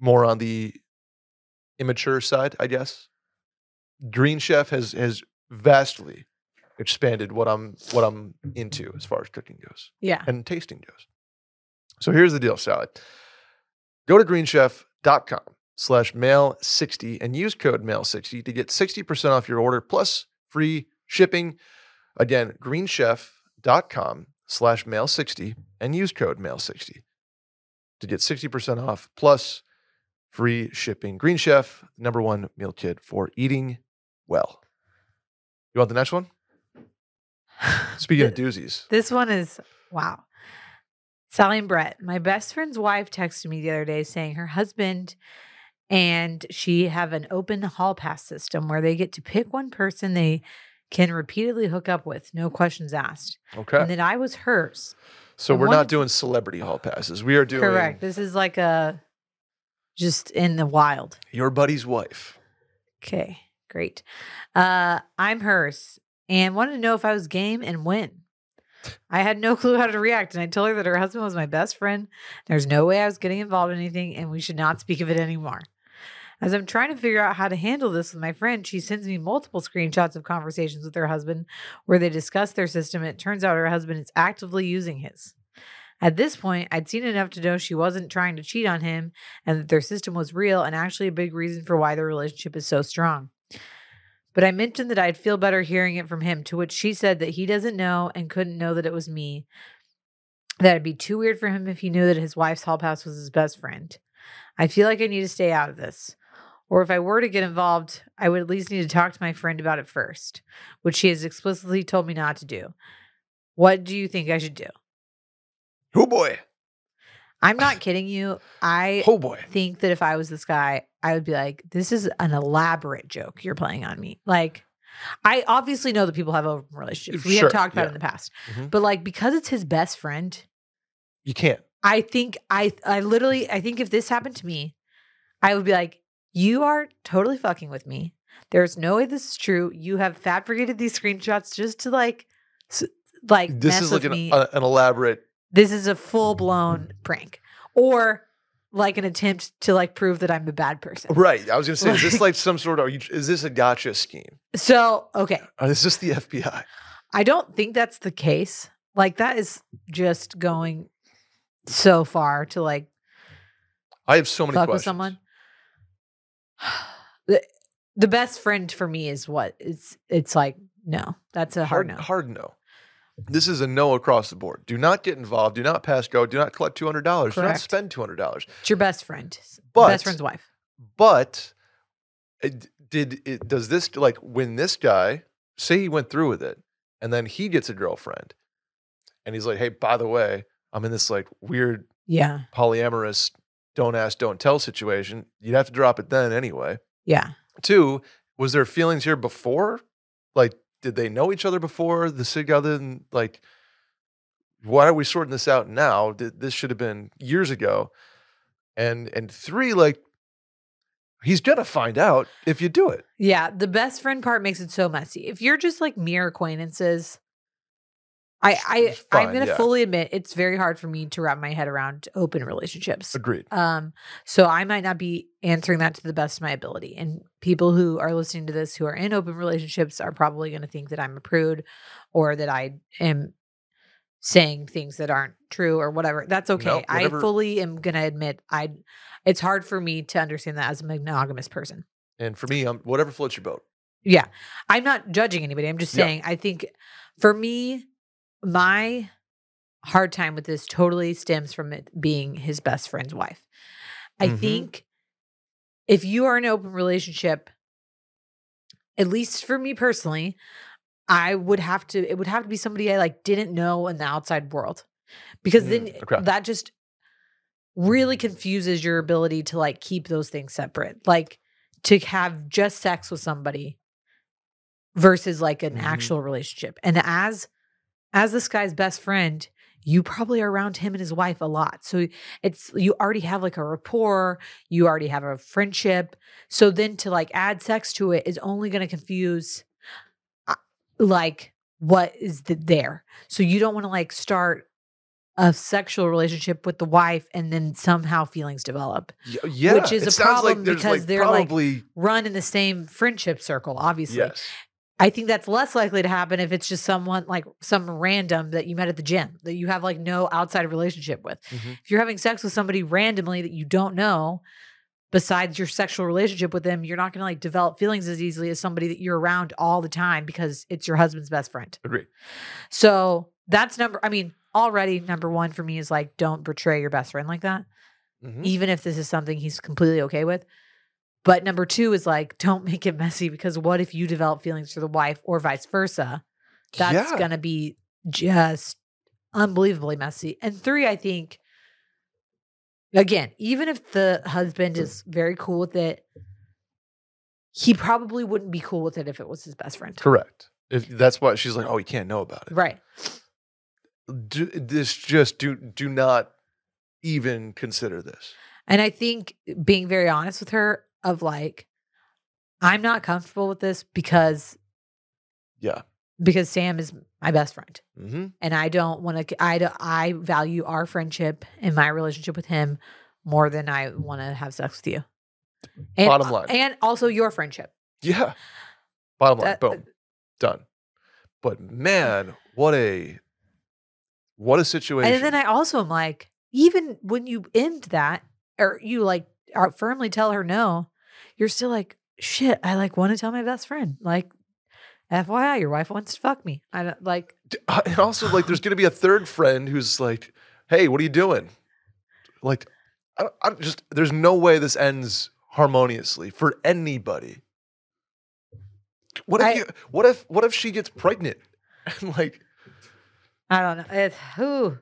more on the immature side, I guess. Green Chef has has vastly expanded what I'm what I'm into as far as cooking goes Yeah. and tasting goes. So here's the deal, Sally. Go to greenchef.com slash mail60 and use code mail60 to get 60% off your order plus free shipping. Again, greenchef.com slash mail60 and use code mail60 to get 60% off plus free shipping. Green Chef, number one meal kit for eating well. You want the next one? Speaking of doozies. This one is wow. Sally and Brett, my best friend's wife texted me the other day saying her husband and she have an open hall pass system where they get to pick one person they can repeatedly hook up with, no questions asked. Okay. And that I was hers. So I we're not doing celebrity hall passes. We are doing Correct. This is like a just in the wild. your buddy's wife. Okay, great. Uh, I'm hers and wanted to know if I was game and when. I had no clue how to react, and I told her that her husband was my best friend. There's no way I was getting involved in anything, and we should not speak of it anymore. As I'm trying to figure out how to handle this with my friend, she sends me multiple screenshots of conversations with her husband where they discuss their system, and it turns out her husband is actively using his. At this point, I'd seen enough to know she wasn't trying to cheat on him and that their system was real and actually a big reason for why their relationship is so strong. But I mentioned that I'd feel better hearing it from him, to which she said that he doesn't know and couldn't know that it was me. That it'd be too weird for him if he knew that his wife's hall pass was his best friend. I feel like I need to stay out of this. Or if I were to get involved, I would at least need to talk to my friend about it first, which she has explicitly told me not to do. What do you think I should do? Oh boy. I'm not kidding you. I Oh boy. think that if I was this guy, I would be like, this is an elaborate joke you're playing on me. Like, I obviously know that people have open relationships. We Sure, have talked about yeah. it in the past. Mhm. But like because it's his best friend, You can't. I think I I literally I think if this happened to me, I would be like, you are totally fucking with me. There's no way this is true. You have fabricated these screenshots just to like like This mess is like an, a- an elaborate. This is a full blown prank. Or like an attempt to like prove that I'm a bad person. Right. I was gonna say, is this Like- some sort of? Are you, is this a gotcha scheme? So, okay. Or is this the FBI? I don't think that's the case. Like that is just going so far to like I have so many fuck questions. with someone. the, the best friend for me is what? It's it's like no. That's a hard, Hard, no. hard no. This is a no across the board. Do not get involved. Do not pass go. Do not collect two hundred dollars. Do not Correct. spend two hundred dollars. It's your best friend. But- best friend's wife. But eh, it- did it? Does this like when this guy say he went through with it, and then he gets a girlfriend, and he's like, "Hey, by the way, I'm in this like weird Yeah. polyamorous don't ask, don't tell situation." You'd have to drop it then anyway. Yeah. Two, was there feelings here before? Like, did they know each other before the sig? Other than like, why are we sorting this out now? This should have been years ago. And and three, like, he's gonna find out if you do it. Yeah. The best friend part makes it so messy. If you're just like mere acquaintances, I, I It's I'm gonna yeah. fully admit it's very hard for me to wrap my head around open relationships. Agreed. Um, so I might not be answering that to the best of my ability. And people who are listening to this who are in open relationships are probably going to think that I'm a prude or that I am saying things that aren't true or whatever. That's okay. No, whatever- I fully am going to admit I it's hard for me to understand that as a monogamous person. And for me, um, whatever floats your boat. Yeah. I'm not judging anybody. I'm just Yeah. saying I think for me my hard time with this totally stems from it being his best friend's wife. I Mhm. think if you are in an open relationship at least for me personally, I would have to it would have to be somebody I like didn't know in the outside world. Because then Mm, okay. that just really confuses your ability to like keep those things separate. Like to have just sex with somebody versus like an Mhm. actual relationship. And as as this guy's best friend, you probably are around him and his wife a lot. So it's you already have like a rapport, you already have a friendship. So then to like add sex to it is only going to confuse uh, like what is the, there. So you don't want to like start a sexual relationship with the wife and then somehow feelings develop. Yeah, Which is it a problem like because like they're, like, Run in the same friendship circle, obviously. yes. I think that's less likely to happen if it's just someone like some random that you met at the gym that you have like no outside relationship with. Mhm. If you're having sex with somebody randomly that you don't know, besides your sexual relationship with them, you're not going to like develop feelings as easily as somebody that you're around all the time because it's your husband's best friend. Agree. So that's number, I mean, already number one for me is like, don't betray your best friend like that, Mhm. even if this is something he's completely okay with. But number two is like, don't make it messy because what if you develop feelings for the wife or vice versa? That's yeah. going to be just unbelievably messy. And three, I think, again, even if the husband is very cool with it, he probably wouldn't be cool with it if it was his best friend. correct. If that's why she's like, oh, you can't know about it. Right. Do, this just do do not even consider this. And I think being very honest with her of like, I'm not comfortable with this because Yeah. because Sam is my best friend. hmm and I don't want to. I I value our friendship and my relationship with him more than I want to have sex with you. And, Bottom line. and also your friendship. Yeah. Bottom line, That- boom, done. But man, what a what a situation. And then I also am like, even when you end that, or you like firmly tell her no, you're still like, shit. I like want to tell my best friend, like, FYI, your wife wants to fuck me. I don't like. Uh, and also like there's gonna be a third friend who's like, "Hey, what are you doing?" Like, I, don't- I just there's no way this ends harmoniously for anybody. What if I- you? What if? What if she gets pregnant? And like, I don't know. It's who.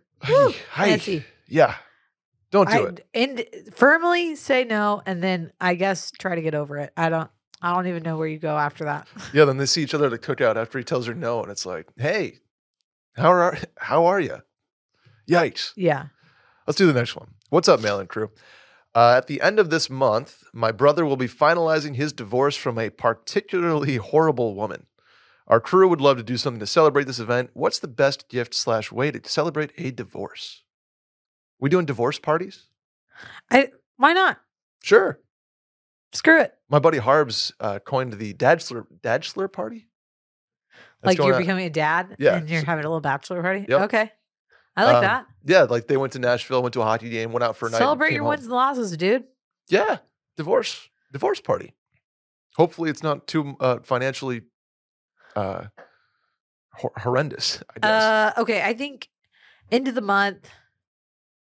yeah, don't do I it. and firmly say no, and then I guess try to get over it. I don't. I don't even know where you go after that. Yeah, then they see each other at a cookout after he tells her no, and it's like, "Hey, how are how are you?" Yikes. Yeah. Let's do the next one. What's up, Mail In Crew? Uh, at the end of this month, my brother will be finalizing his divorce from a particularly horrible woman. Our crew would love to do something to celebrate this event. What's the best gift slash way to celebrate a divorce? We doing divorce parties? I. Why not? Sure. Screw it. My buddy Harbs uh, coined the Dadschler Dadschler party. That's like you're on- becoming a dad, Yeah. and you're having a little bachelor party. Yep. Okay. I like Um, that. yeah, like they went to Nashville, went to a hockey game, went out for a night. Celebrate your home. wins and losses, dude. Yeah, divorce, divorce party. Hopefully, it's not too uh, financially uh, hor- horrendous. I guess. Uh, okay. I think end of the month.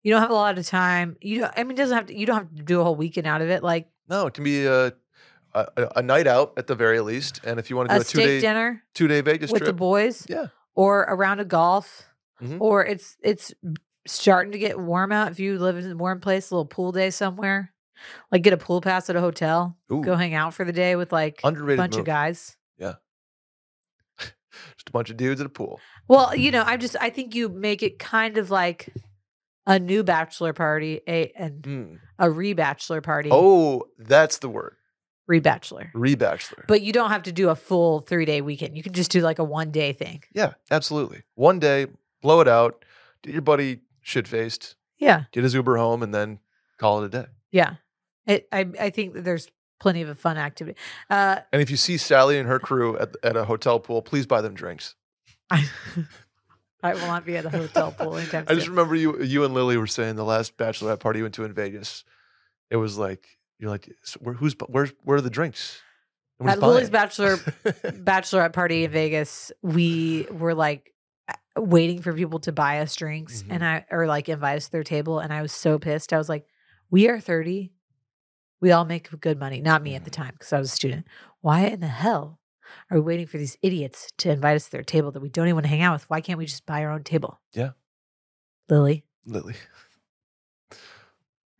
You don't have a lot of time. You. Don't, I mean, it doesn't have to. You don't have to do a whole weekend out of it. Like no, it can be a, a a night out at the very least, and if you want to do a a, two day dinner two day Vegas with the boys. Yeah. Or around a round of golf. Mhm. Or it's it's starting to get warm out. If you live in a warm place, a little pool day somewhere. Like get a pool pass at a hotel. Ooh, Go hang out for the day with like a bunch move. of guys. Yeah, just a bunch of dudes at a pool. Well, you know, I just I think you make it kind of like a new bachelor party, a and Mm. a re-bachelor party. Oh, that's the word, re-bachelor. re-bachelor. But you don't have to do a full three day weekend. You can just do like a one day thing. yeah, absolutely. One day, blow it out, get your buddy shit faced, Yeah. get his Uber home, and then call it a day. Yeah. It, I I think that there's plenty of a fun activity. Uh, And if you see Sally and her crew at, at a hotel pool, please buy them drinks. I, will not be at a hotel pool anytime I just remember you you and Lily were saying the last bachelorette party you went to in Vegas. It was like you're like, so where, who's where's where are the drinks? And At Lily's bachelor bachelorette party in Vegas, we were like uh, waiting for people to buy us drinks Mhm. and I or like invite us to their table and I was so pissed. I was like, "We are 30. We all make good money. Not me at the Mhm. time because I was a student. Why in the hell are we waiting for these idiots to invite us to their table that we don't even want to hang out with? Why can't we just buy our own table?" Yeah. Lily, Lily.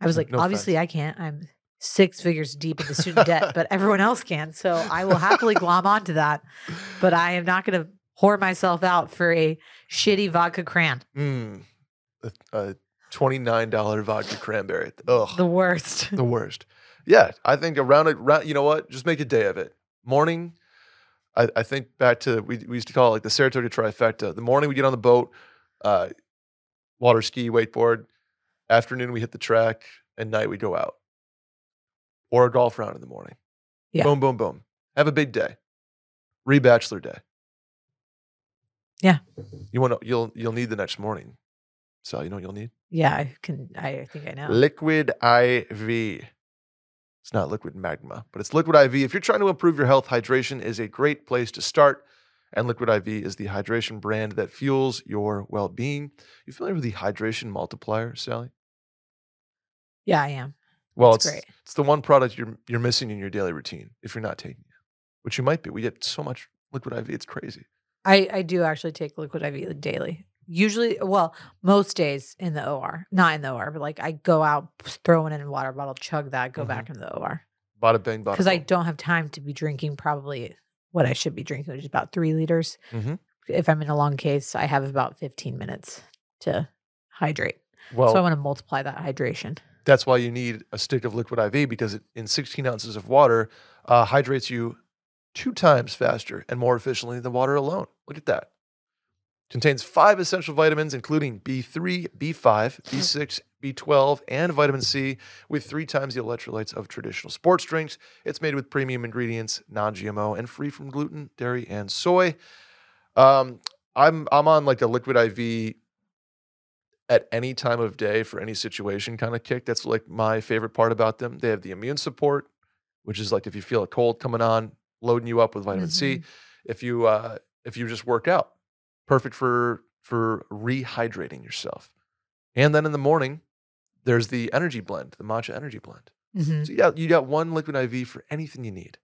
I was like, no "Obviously I can't. I'm six figures deep in the student debt, but everyone else can. So I will happily glom onto that. But I am not going to whore myself out for a shitty vodka cran. Mm, a, a twenty-nine dollar vodka cranberry. Ugh, The worst. the, worst. Yeah, I think around it. Round, you know what? Just make a day of it. Morning. I, I think back to we, we used to call it like the Saratoga trifecta. The morning we get on the boat, uh, water ski, wakeboard. Afternoon we hit the track, and night we go out, or a golf round in the morning. Yeah. Boom, boom, boom. Have a big day. Re bachelor day. Yeah. You want to? You'll you'll need the next morning. So you know what you'll need Yeah, I can. I think I know. liquid IV. It's not liquid magma, but it's liquid IV. If you're trying to improve your health, hydration is a great place to start. And Liquid IV is the hydration brand that fuels your well-being. You familiar with the hydration multiplier, Sally? Yeah, I am. Well, It's it's great. it's the one product you're you're missing in your daily routine if you're not taking it, which you might be. We get so much liquid IV, it's crazy. I I do actually take liquid IV daily. Usually, well, most days in the OR, not in the OR, but like I go out, throw it in a water bottle, chug that, go Mhm. back into the OR Bada bing, bada because I don't have time to be drinking probably what I should be drinking, which is about three liters. Mhm. If I'm in a long case, I have about 15 minutes to hydrate. Well, so I want to multiply that hydration. That's why you need a stick of liquid IV because it, in 16 ounces of water uh, hydrates you two times faster and more efficiently than water alone. Look at that. Contains five essential vitamins, including B3, B5, B6, B12, and vitamin C, with three times the electrolytes of traditional sports drinks. It's made with premium ingredients, non-GMO, and free from gluten, dairy, and soy. Um, I'm I'm on like a liquid IV at any time of day for any situation kind of kick. That's like my favorite part about them. They have the immune support, which is like if you feel a cold coming on, loading you up with vitamin C. If you uh, if you just work out, perfect for for rehydrating yourself. And then in the morning, there's the energy blend, the matcha energy blend. Mhm. So you got you got one liquid IV for anything you need,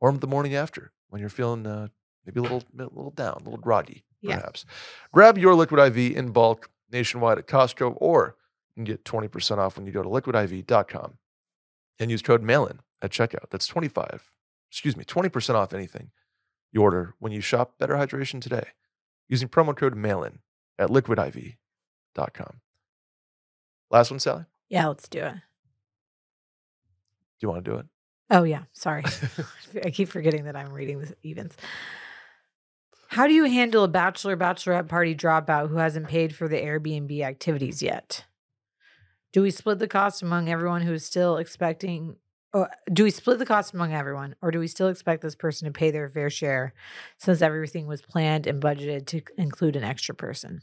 or the morning after when you're feeling uh, maybe a little a little down, a little groggy, Yeah. perhaps. Grab your liquid IV in bulk nationwide at Costco, or you can get 20% off when you go to liquidiv.com and use code MAILIN at checkout. That's 25, excuse me, 20% off anything you order when you shop Better Hydration today using promo code MAILIN at liquidiv.com. Last one, Sally. Yeah, let's do it. Do you want to do it? Oh yeah, sorry. I keep forgetting that I'm reading the events. How do you handle a bachelor bachelorette party dropout who hasn't paid for the Airbnb activities yet? Do we split the cost among everyone who is still expecting or do we split the cost among everyone or do we still expect this person to pay their fair share since everything was planned and budgeted to include an extra person?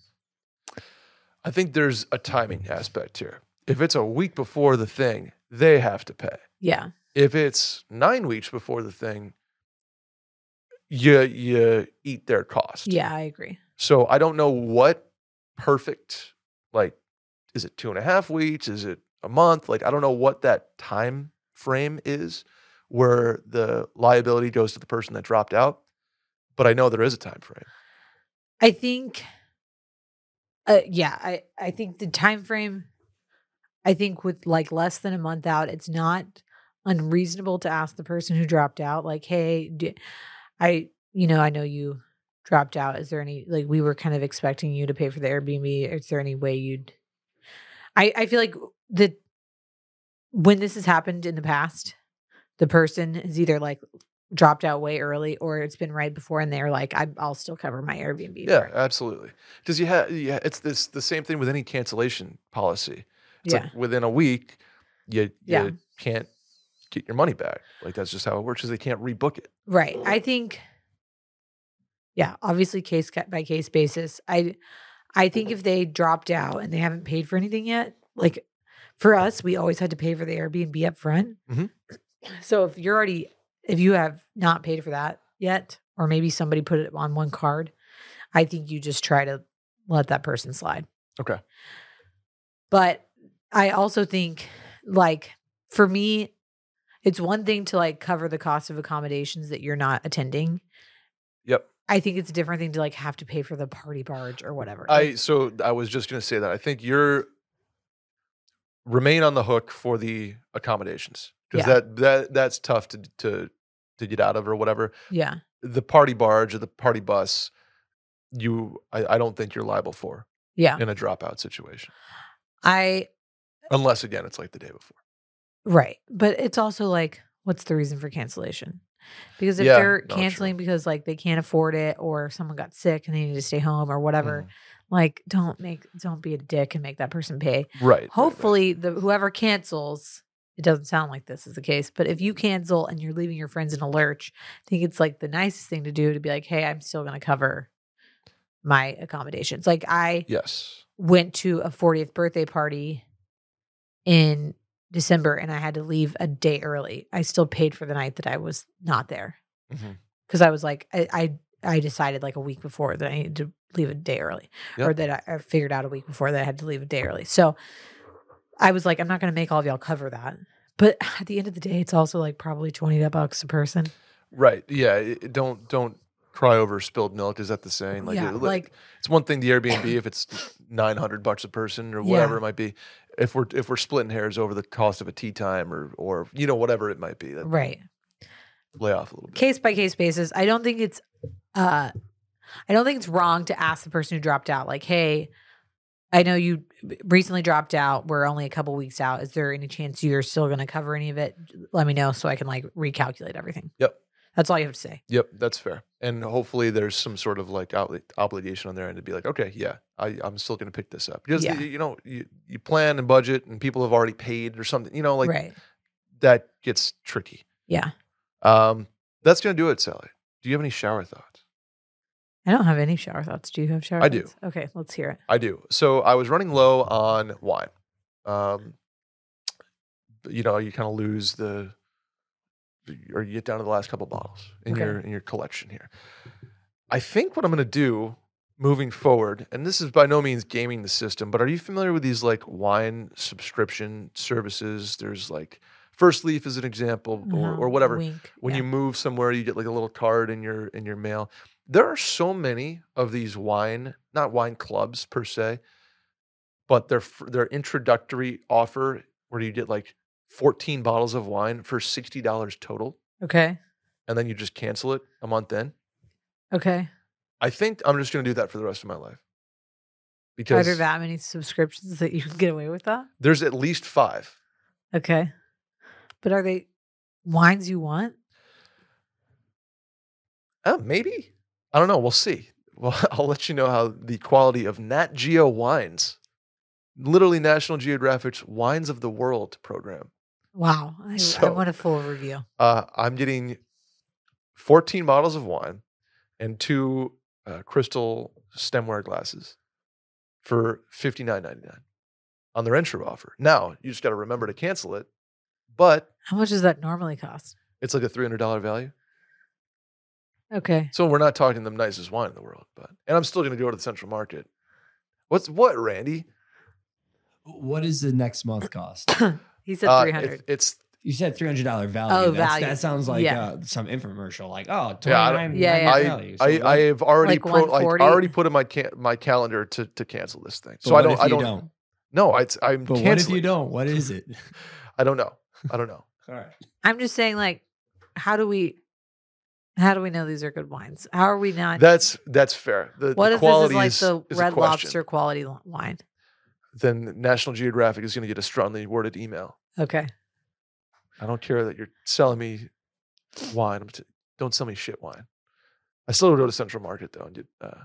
I think there's a timing aspect here. If it's a week before the thing, they have to pay. Yeah. If it's nine weeks before the thing, you you eat their cost. Yeah, I agree. So I don't know what perfect like is it two and a half weeks? Is it a month? Like I don't know what that time frame is where the liability goes to the person that dropped out. But I know there is a time frame. I think uh yeah, I I think the time frame I think with like less than a month out, it's not unreasonable to ask the person who dropped out like, "Hey, do, I you know, I know you dropped out. Is there any like we were kind of expecting you to pay for the Airbnb. Is there any way you'd I I feel like the when this has happened in the past, the person is either like dropped out way early or it's been right before and they're like, I, I'll still cover my Airbnb. Yeah, it." absolutely. Because you have, yeah, it's this the same thing with any cancellation policy. It's yeah. like within a week, you, you Yeah. can't get your money back. Like that's just how it works. Is they can't rebook it. Right. I think, yeah, obviously case by case basis. I, I think mm-hmm. if they dropped out and they haven't paid for anything yet, like for us, we always had to pay for the Airbnb up front. Mhm. So if you're already, if you have not paid for that yet, or maybe somebody put it on one card, I think you just try to let that person slide. Okay. But I also think, like, for me, it's one thing to like cover the cost of accommodations that you're not attending. Yep. I think it's a different thing to like have to pay for the party barge or whatever. I so I was just gonna say that. I think you're remain on the hook for the accommodations. Because Yeah. that that that's tough to to to get out of or whatever. yeah. The party barge or the party bus, you I, I don't think you're liable for Yeah. in a dropout situation. I, Unless again it's like the day before. right. But it's also like, what's the reason for cancellation? Because if Yeah, they're no, canceling because like they can't afford it or someone got sick and they need to stay home or whatever, Mhm. Like don't make, don't be a dick and make that person pay. Right. right, right. hopefully the whoever cancels it doesn't sound like this is the case but if you cancel and you're leaving your friends in a lurch i think it's like the nicest thing to do to be like hey i'm still going to cover my accommodations like i Yes. went to a 40th birthday party in december and i had to leave a day early i still paid for the night that i was not there Mhm. because i was like I, I i decided like a week before that i needed to leave a day early or that I, I figured out a week before that I had to leave a day early. So I was like, I'm not going to make all of y'all cover that. But at the end of the day, it's also like probably 20 bucks a person. Right. Yeah. it- don't don't cry over spilled milk. Is that the saying? yeah. it- Like, it's one thing the Airbnb if it's nine hundred bucks a person or Yeah. whatever it might be. If we're if we're splitting hairs over the cost of a tea time or or you know whatever it might be, that right. lay off a little bit. Case by case basis. I don't think it's, uh, I don't think it's wrong to ask the person who dropped out, like, hey, I know you recently dropped out. We're only a couple weeks out. Is there any chance you're still going to cover any of it? Let me know so I can like recalculate everything. Yep. That's all you have to say. Yep, that's fair. And hopefully there's some sort of like obli- obligation on their end to be like, okay, yeah, I, I'm still going to pick this up because Yeah. you, you know you, you plan and budget and people have already paid or something. You know, like right. that gets tricky. Yeah. Um, that's going to do it, Sally. Do you have any shower thoughts? I don't have any shower thoughts. Do you have shower thoughts? I do. Okay, let's hear it. I do. So I was running low on wine. Um, you know, you kind of lose the, or you get down to the last couple bottles in Okay. your in your collection here. I think what I'm going to do moving forward, and this is by no means gaming the system, but are you familiar with these like wine subscription services? There's like Firstleaf is an example, or, or whatever Winc. when yeah. you move somewhere you get like a little card in your in your mail there are so many of these wine not wine clubs per se but their their introductory offer where you get like 14 bottles of wine for $60 total Okay. and then you just cancel it a month in Okay. i think i'm just going to do that for the rest of my life Are because there that many subscriptions that you can get away with that? there's at least five Okay. But are they wines you want? oh maybe i don't know we'll see well i'll let you know how the quality of nat geo wines literally national geographic's wines of the world program Wow. I, I want a full review. uh, i'm getting 14 bottles of wine and two uh, crystal stemware glasses for $59.99 on their intro offer now you just got to remember to cancel it but How much does that normally cost? it's like a $300 value Okay. So we're not talking the nicest wine in the world, but and I'm still going to go to the Central Market. What's what, Randy? What is the next month cost? He said Uh, 300. it- it's You said three hundred dollar value. Oh, That's- value. That sounds like Yeah. uh, some infomercial. Like oh, Yeah, I don't- Yeah, yeah. I, value. So I, what- I have already Like pro, like 140? already put in my ca- my calendar to to cancel this thing. but So I what don't if I you don't, don't. no I I'm But what if canceling. you don't? What is it? I don't know. I don't know. All right. I'm just saying, like, how do we how do we know these are good wines? How are we not That's that's fair. The, what the if this is like the is red lobster quality wine? Then National Geographic is going to get a strongly worded email. Okay. I don't care that you're selling me wine. T- don't sell me shit wine. I still would go to Central Market though and get uh,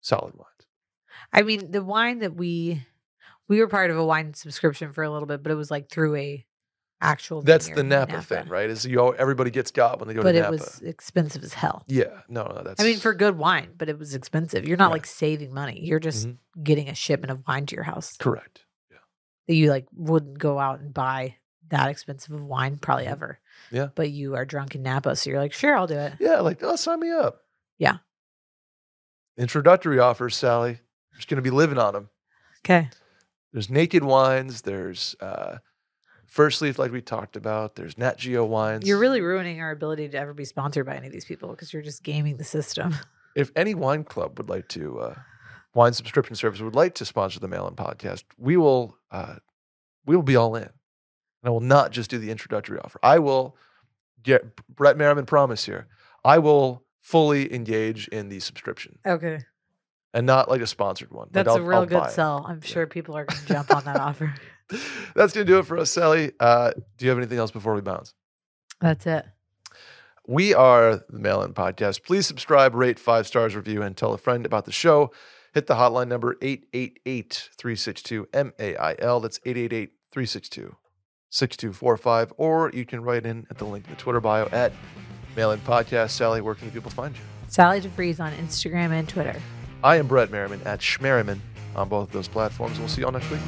solid wines. I mean, the wine that we we were part of a wine subscription for a little bit, but it was like through a actual. That's the in Napa, thing, right? Is you all, everybody gets got when they go But to it Napa. was expensive as hell. yeah, no, no, that's. I mean, for good wine, but it was expensive. You're not Right. like saving money. You're just Mhm. getting a shipment of wine to your house correct. Yeah, that you like wouldn't go out and buy that expensive of wine probably ever. Mm-hmm. Yeah. But you are drunk in Napa, so you're like, sure, I'll do it. yeah, like oh, sign me up. Yeah. Introductory offers, Sally. I'm just gonna be living on them. Okay. There's Naked Wines. There's uh, Firstleaf, like we talked about. There's Nat Geo Wines. You're really ruining our ability to ever be sponsored by any of these people because you're just gaming the system. if any wine club would like to uh, wine subscription service would like to sponsor the mail-in podcast we will uh, we will be all in and i will not just do the introductory offer i will get brett merriman promise here i will fully engage in the subscription Okay. and not like a sponsored one That's I'll- a real I'll good sell. I'm sure people are going to jump on that offer. That's gonna do it for us sally uh, do you have anything else before we bounce That's it. We are the Mail In Podcast. Please subscribe, rate five stars, review, and tell a friend about the show. Hit the hotline number 888 362 MAIL. That's 888 362 6245. Or you can write in at the link in the Twitter bio at Mail In Podcast. Sally, where can the people find you? Sally deFries on Instagram and Twitter. I am Brett Merriman at Schmerriman on both of those platforms. We'll see you all next week.